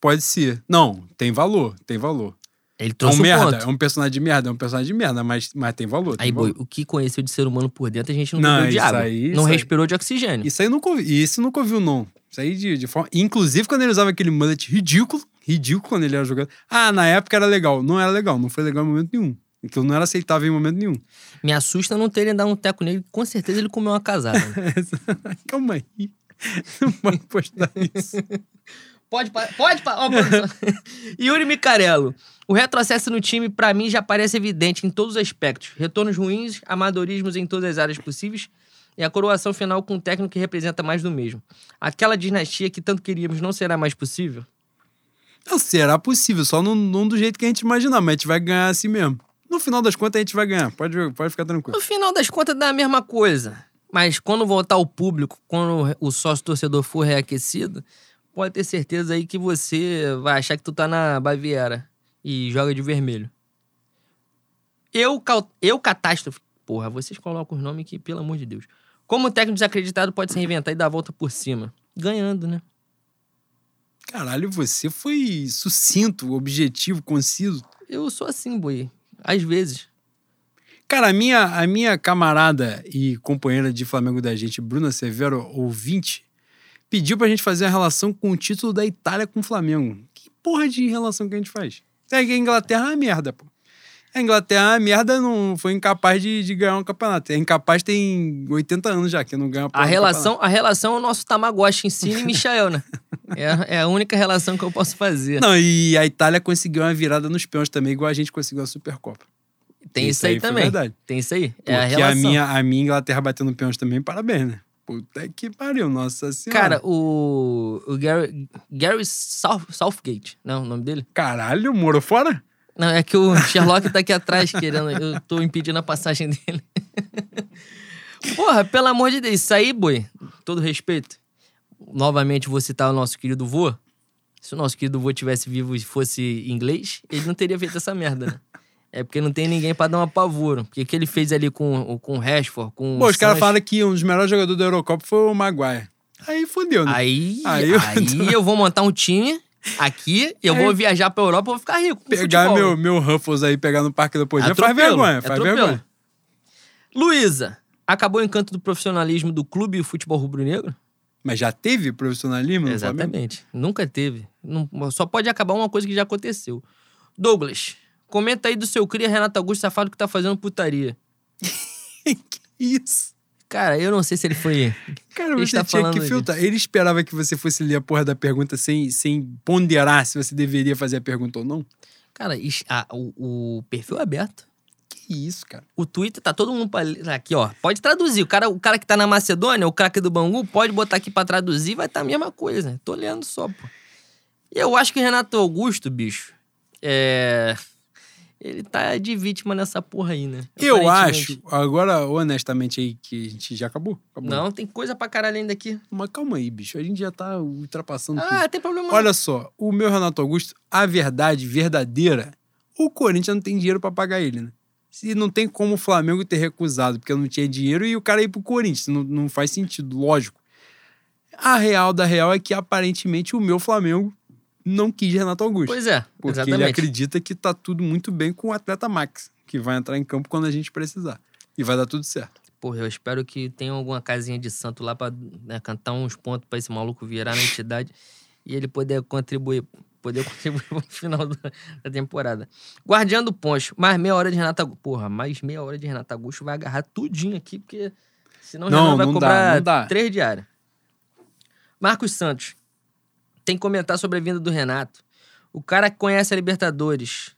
pode ser. Não, tem valor, tem valor. Ele É um trouxe um merda, ponto. é um personagem de merda, é um personagem de merda, mas, mas tem valor. tem Aí, boi, valor. o que conheceu de ser humano por dentro, a gente não, Não, bebeu de água. aí- não isso aí- respirou de oxigênio. Isso aí nunca ouvi. Isso nunca ouviu, não. Isso aí de, de forma. Inclusive, quando ele usava aquele mullet ridículo, ridículo quando ele era jogador. Ah, na época era legal. Não era legal, não foi legal em momento nenhum. Aquilo não era aceitável em momento nenhum. Me assusta não terem dado um teco nele, com certeza ele comeu uma casada. Calma aí. Não pode postar isso. Pode, pode, ó, produção. Yuri Micarello. O retrocesso no time, pra mim, já parece evidente em todos os aspectos. Retornos ruins, amadorismos em todas as áreas possíveis e a coroação final com um técnico que representa mais do mesmo. Aquela dinastia que tanto queríamos não será mais possível? Não, será possível, só não, não do jeito que a gente imaginar, mas a gente vai ganhar assim mesmo. No final das contas, a gente vai ganhar. Pode, pode ficar tranquilo. No final das contas, dá a mesma coisa. Mas quando voltar o público, quando o sócio torcedor for reaquecido, pode ter certeza aí que você vai achar que tu tá na Baviera e joga de vermelho. Eu, eu catástrofe. Porra, vocês colocam os nomes aqui, pelo amor de Deus. Como o técnico desacreditado pode se reinventar e dar a volta por cima? Ganhando, né? Caralho, você foi sucinto, objetivo, conciso. Eu sou assim, boi. Às vezes. Cara, a minha, a minha camarada e companheira de Flamengo da gente, Bruna Severo, ouvinte, pediu pra gente fazer a relação com o título da Itália com o Flamengo. Que porra de relação que a gente faz? É que a Inglaterra é uma merda, pô. A Inglaterra é uma merda, não foi incapaz de, de ganhar um campeonato. É incapaz tem 80 anos já que não ganha A relação, a relação é o nosso Tamagotchi Ensine e Michael, né? É, é a única relação que eu posso fazer. Não, e a Itália conseguiu uma virada nos peões também, igual a gente conseguiu a Supercopa. Tem isso, aí, foi também. verdade. Tem isso aí. Porque É a relação. minha, a minha Inglaterra batendo peões também, parabéns, né? Puta que pariu, nossa senhora. Cara, o, o Gary, Gary South, Southgate, não, o nome dele? Caralho, morou fora? Não, é que o Sherlock tá aqui atrás querendo. Eu tô impedindo a passagem dele. Porra, pelo amor de Deus, isso aí, boi, todo respeito. Novamente vou citar o nosso querido vô. Se o nosso querido vô tivesse vivo e fosse inglês, ele não teria feito essa merda, né? É porque não tem ninguém pra dar um apavoro. Porque o que ele fez ali com, com o Rashford, com Pô, o os caras falaram que um dos melhores jogadores da Eurocopa foi o Maguire. Aí fodeu, né? Aí, Aí aí, eu- eu... vou montar um time aqui, eu Aí- vou viajar pra Europa, eu vou ficar rico. pegar futebol. meu, meu Ruffles aí, pegar no Parque da Poesia, faz vergonha, faz atropelo. vergonha. Luísa, acabou o encanto do profissionalismo do clube e o futebol rubro-negro? Mas já teve profissionalismo? Exatamente. Nunca teve. Não- só pode acabar uma coisa que já aconteceu. Douglas, comenta aí do seu cria Renato Augusto Safado que tá fazendo putaria. que isso? Cara, eu não sei se ele foi. Cara, Ele você tá tinha que filtrar. Ele esperava que você fosse ler a porra da pergunta sem, sem ponderar se você deveria fazer a pergunta ou não. Cara, ah, o, o perfil é aberto. Que isso, cara. O Twitter tá todo mundo pra... aqui, ó. Pode traduzir. O cara, o cara que tá na Macedônia, o craque do Bangu, pode botar aqui pra traduzir, vai tá a mesma coisa. Tô lendo só, pô. E eu acho que o Renato Augusto, bicho, é. Ele tá de vítima nessa porra aí, né? Eu acho, agora, honestamente, aí, que a gente já acabou. acabou. Não, tem coisa pra caralho ainda aqui. Mas calma aí, bicho. A gente já tá ultrapassando tudo. Ah, tem problema. Olha só, o meu Renato Augusto, a verdade verdadeira, o Corinthians não tem dinheiro pra pagar ele, né? Se não tem como o Flamengo ter recusado, porque não tinha dinheiro, e o cara ir pro Corinthians. Não, não faz sentido, lógico. A real da real é que aparentemente o meu Flamengo não quis Renato Augusto. Pois é, porque exatamente. ele acredita que tá tudo muito bem com o atleta Max, que vai entrar em campo quando a gente precisar. E vai dar tudo certo. Porra, eu espero que tenha alguma casinha de santo lá pra né, cantar uns pontos pra esse maluco virar na entidade e ele poder contribuir, poder contribuir pro final da, da temporada. Guardião do Poncho, mais meia hora de Renato Augusto. Porra, mais meia hora de Renato Augusto vai agarrar tudinho aqui, porque senão o Não, Renan vai não dá, cobrar não dá. três diárias. Marcos Santos, tem que comentar sobre a vinda do Renato. O cara que conhece a Libertadores.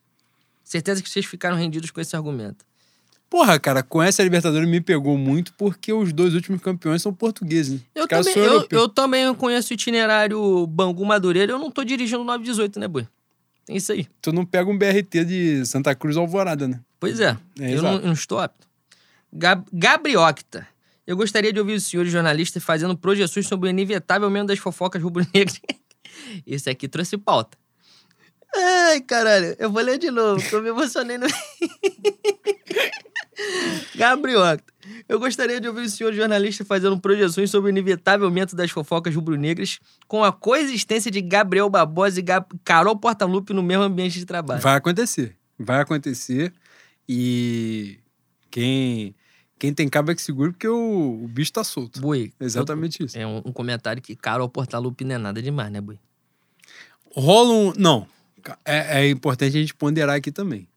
Certeza que vocês ficaram rendidos com esse argumento. Porra, cara, com essa Libertadores me pegou muito porque os dois últimos campeões são portugueses. Eu também, eu, eu também conheço o itinerário Bangu Madureira. Eu não tô dirigindo 918, né, Boi? Tem isso aí. Tu não pega um BRT de Santa Cruz Alvorada, né? Pois é. É, eu, não, não estou apto. Gab Gabriocta. Eu gostaria de ouvir os senhores jornalistas fazendo projeções sobre o inevitável aumento das fofocas rubro-negras. Esse aqui trouxe pauta. Ai, caralho. Eu vou ler de novo, porque eu me emocionei no... Gabriocta. Eu gostaria de ouvir os senhores jornalistas fazendo projeções sobre o inevitável aumento das fofocas rubro-negras com a coexistência de Gabriel Barbosa e Gab... Carol Portalupe no mesmo ambiente de trabalho. Vai acontecer. Vai acontecer. E quem, quem tem cabo é que segura porque o, o bicho tá solto. Boi. Exatamente isso. É um, um comentário que Carol Portalupe não é nada demais, né, Boi? Rola um. Não. É, é importante a gente ponderar aqui também.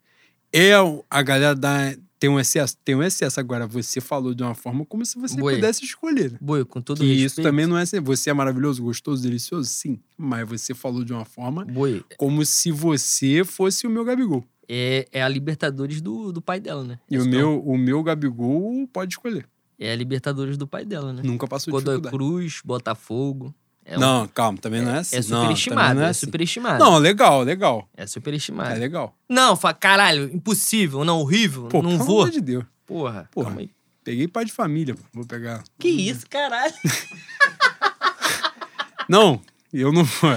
O- a galera da. Tem um excesso? Tem um excesso. Agora, você falou de uma forma como se você Boi. pudesse escolher. Boi, com todo Que respeito. isso também não é assim. Você é maravilhoso, gostoso, delicioso? Sim. Mas você falou de uma forma Boi, como se você fosse o meu Gabigol. é, é a Libertadores do, do pai dela, né? E o Isso meu, o meu Gabigol pode escolher. É a Libertadores do pai dela, né? Nunca passou Godoy dificuldade. Cruz, Botafogo. É um- Não, calma, também não é assim. É superestimado, não é, é assim. superestimado. Não, legal, legal. É superestimado. É legal. Não, fala, caralho, impossível, não, horrível, Pô, não pelo vou. amor de Deus. Porra, Porra. calma aí. Peguei pai de família, vou pegar. Que isso, caralho? Não, eu não vou.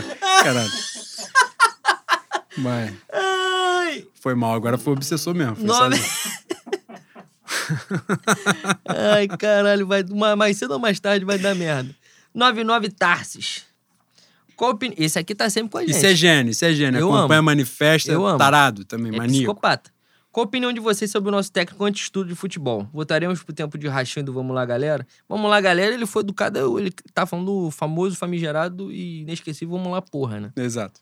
Caralho. Mas Ai, foi mal, agora foi obsessor mesmo. Foi Nove-. Ai, caralho, vai, ma- mais cedo ou mais tarde vai dar merda. 99 Tarsis. Opini- Esse aqui tá sempre com a gente. Isso é gênio, isso é gênio. Eu Acompanha, amo. manifesta, Eu amo. tarado também, É maníaco. psicopata. Qual a opinião de vocês sobre o nosso técnico anti-estudo de futebol? Votaremos pro tempo de rachinho do Vamos Lá, Galera? Vamos Lá, Galera, ele foi educado, ele tá falando do famoso, famigerado e inesquecível Vamos Lá, porra, né? Exato.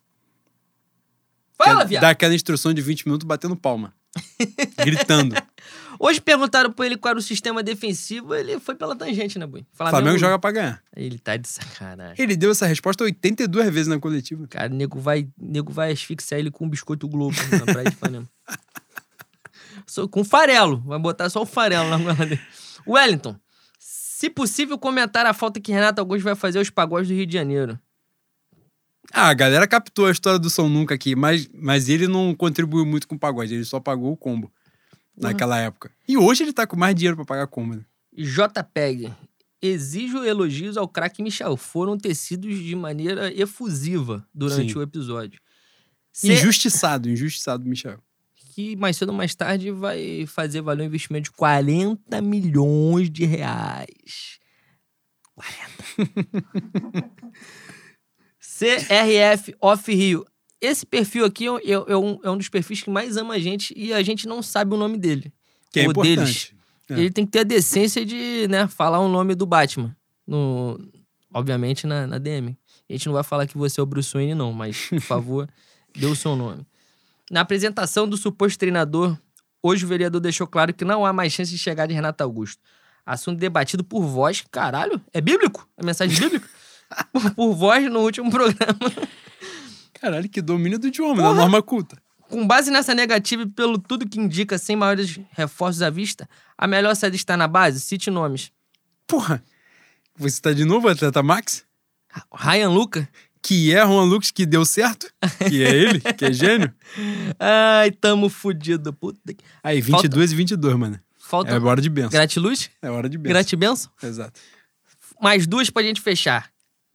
Fala, viado! Dá aquela instrução de 20 minutos batendo palma. Gritando. Hoje perguntaram pra ele qual era o sistema defensivo, ele foi pela tangente, né, Bui? Flamengo joga pra ganhar. Ele tá de sacanagem. Ele deu essa resposta 82 vezes na coletiva. Cara, o nego vai, nego vai asfixiar ele com um biscoito Globo na praia de Ipanema. Só- com farelo. Vai botar só o farelo na goela dele. Wellington, se possível, comentar a falta que Renato Augusto vai fazer aos pagodes do Rio de Janeiro. Ah, a galera captou a história do São Nunca aqui, mas, mas ele não contribuiu muito com o pagode, ele só pagou o combo naquela época. E hoje ele tá com mais dinheiro pra pagar combo. Né? JPEG, exijo elogios ao craque Michel. Foram tecidos de maneira efusiva durante Sim. o episódio. Se- Injustiçado, injustiçado, Michel. que mais cedo ou mais tarde vai fazer valer um investimento de 40 milhões de reais. 40. CRF Off Rio. Esse perfil aqui é, é- é um, é um dos perfis que mais ama a gente e a gente não sabe o nome dele. Que é Ou importante. deles. É. Ele tem que ter a decência de né, falar o nome do Batman. No, obviamente na, na DM. A gente não vai falar que você é o Bruce Wayne, não, mas, por favor, dê o seu nome. Na apresentação do suposto treinador, hoje o vereador deixou claro que não há mais chance de chegar de Renato Augusto. Assunto debatido por voz, caralho, é bíblico? É mensagem bíblica? por, voz no último programa. Caralho, que domínio do idioma, da norma culta. Com base nessa negativa e pelo tudo que indica, sem maiores reforços à vista, a melhor saída está na base? Cite nomes. Porra, você tá de novo, atleta Max? Ryan Luca? Que é Juan Lucas que deu certo? Que é ele, que é gênio? Ai, tamo fudido. Puta. Aí, 22 e 22, mano. Falta É hora de benção. gratiluz? É hora de benção. Gratibenção? Exato. Mais duas pra gente fechar.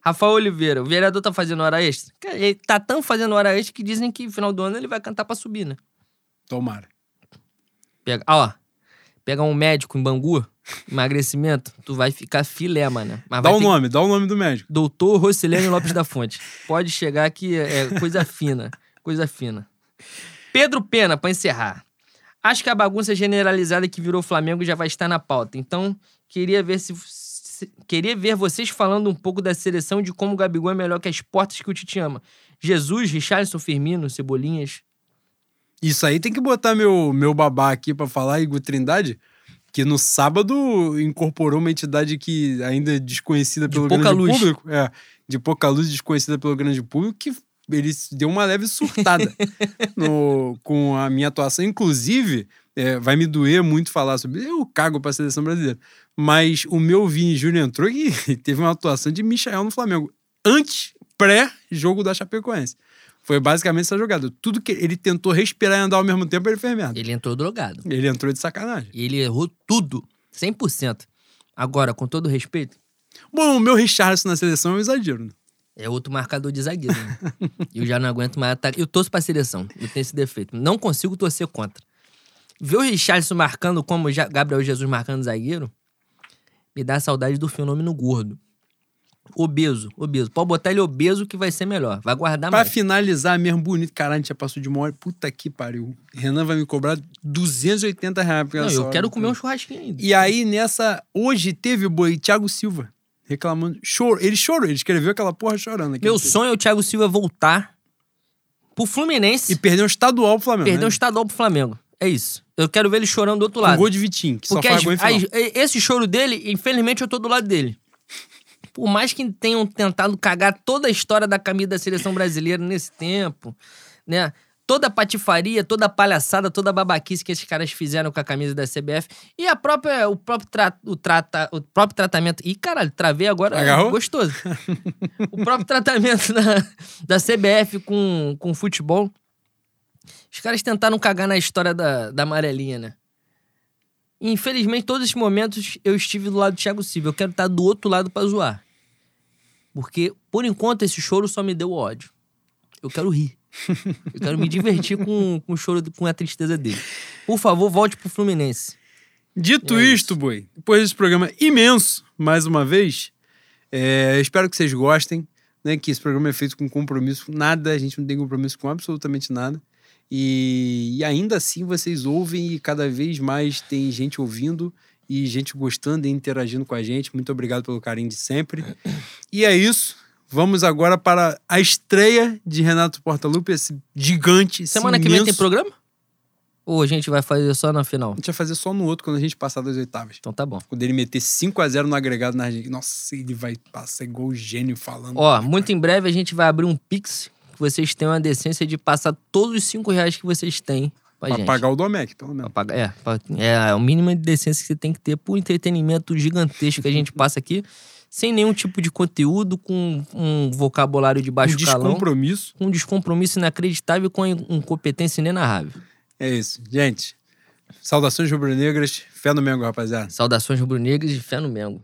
Rafael Oliveira, o vereador tá fazendo hora extra? Ele tá tão fazendo hora extra que dizem que no final do ano ele vai cantar pra subir, né? Tomara. Pega, ó, pega um médico em Bangu, emagrecimento, tu vai ficar filé, mano. Mas Dá o ter- nome, dá o nome do médico. Doutor Rocilene Lopes da Fonte. Pode chegar que é coisa fina. Coisa fina. Pedro Pena, pra encerrar. Acho que a bagunça generalizada que virou o Flamengo já vai estar na pauta. Então, queria ver se. Queria ver vocês falando um pouco da seleção de como o Gabigol é melhor que as portas que o Tite ama. Jesus, Richarlison, Firmino, Cebolinhas. Isso aí tem que botar meu, meu babá aqui pra falar, Igor Trindade, que no sábado incorporou uma entidade que ainda é desconhecida De pelo pouca grande luz. público. É, de pouca luz, desconhecida pelo grande público, que ele deu uma leve surtada no- com a minha atuação. Inclusive, é, vai me doer muito falar sobre. Eu cago pra seleção brasileira. Mas o meu Vini Júnior entrou e teve uma atuação de Michael no Flamengo. Antes, pré-jogo da Chapecoense. Foi basicamente essa jogada. Tudo que ele tentou respirar e andar ao mesmo tempo, ele fez merda. Ele entrou drogado. Ele entrou de sacanagem. E ele errou tudo. 100%. Agora, com todo respeito, Bom, o meu Richardson na seleção é um exagero. né? É outro marcador de zagueiro. Né? eu já não aguento mais ataque. Eu torço pra seleção. Eu tenho esse defeito. Não consigo torcer contra. Ver o Richardson marcando como Gabriel Jesus marcando zagueiro me dá saudade do fenômeno gordo. Obeso, obeso. Pode botar ele obeso que vai ser melhor. Vai guardar Pra mais. finalizar mesmo, bonito. Caralho, a gente já passou de uma hora. Puta que pariu. Renan vai me cobrar 280 reais. por Não, eu hora. quero comer um churrasquinho ainda. E aí, nessa. Hoje teve o boi Thiago Silva reclamando. Chorou. Ele chorou. Ele escreveu aquela porra chorando. Meu sonho é o Thiago Silva voltar pro Fluminense E perdeu um estadual pro Flamengo. perder né? um estadual pro Flamengo. É isso. Eu quero ver ele chorando do outro lado. gol de Vitinho, que Porque só faz gol em final. as- esse choro dele, infelizmente, eu tô do lado dele. Por mais que tenham tentado cagar toda a história da camisa da seleção brasileira nesse tempo, né? Toda a patifaria, toda a palhaçada, toda a babaquice que esses caras fizeram com a camisa da CBF. E a própria, o, próprio tra, o, trata, o próprio tratamento. Ih, caralho, travei agora. Agarrou? Gostoso. o próprio tratamento da, da CBF com, com o futebol. Os caras tentaram cagar na história da, da amarelinha, né? E, infelizmente, todos esses momentos eu estive do lado do Thiago Silva. Eu quero estar do outro lado pra zoar. Porque, por enquanto, esse choro só me deu ódio. Eu quero rir. Eu quero me divertir com, com o choro, com a tristeza dele. Por favor, volte pro Fluminense. Dito É isto, boi, depois desse programa imenso, mais uma vez, é, espero que vocês gostem, né? Que esse programa é feito com compromisso, nada, a gente não tem compromisso com absolutamente nada. E, e ainda assim vocês ouvem e cada vez mais tem gente ouvindo e gente gostando e interagindo com a gente. Muito obrigado pelo carinho de sempre. E é isso. Vamos agora para a estreia de Renato Portaluppi, esse gigante. Semana que vem tem programa? Ou a gente vai fazer só na final? A gente vai fazer só no outro quando a gente passar das oitavas. Então tá bom. Quando ele meter 5x0 no agregado na Argentina. Nossa, ele vai passar igual o gênio falando. Ó, muito em breve a gente vai abrir um Pix que vocês tenham a decência de passar todos os 5 reais que vocês têm pra, pra gente. pagar o Domec, pelo menos. Pra pagar- É, pra- é o mínimo de decência que você tem que ter por entretenimento gigantesco que a gente passa aqui, sem nenhum tipo de conteúdo, com um vocabulário de baixo um calão, descompromisso. com um descompromisso inacreditável e com incompetência inenarrável. É isso. Gente, saudações rubro-negras. Fé no Mengo, rapaziada. Saudações rubro-negras e fé no Mengo.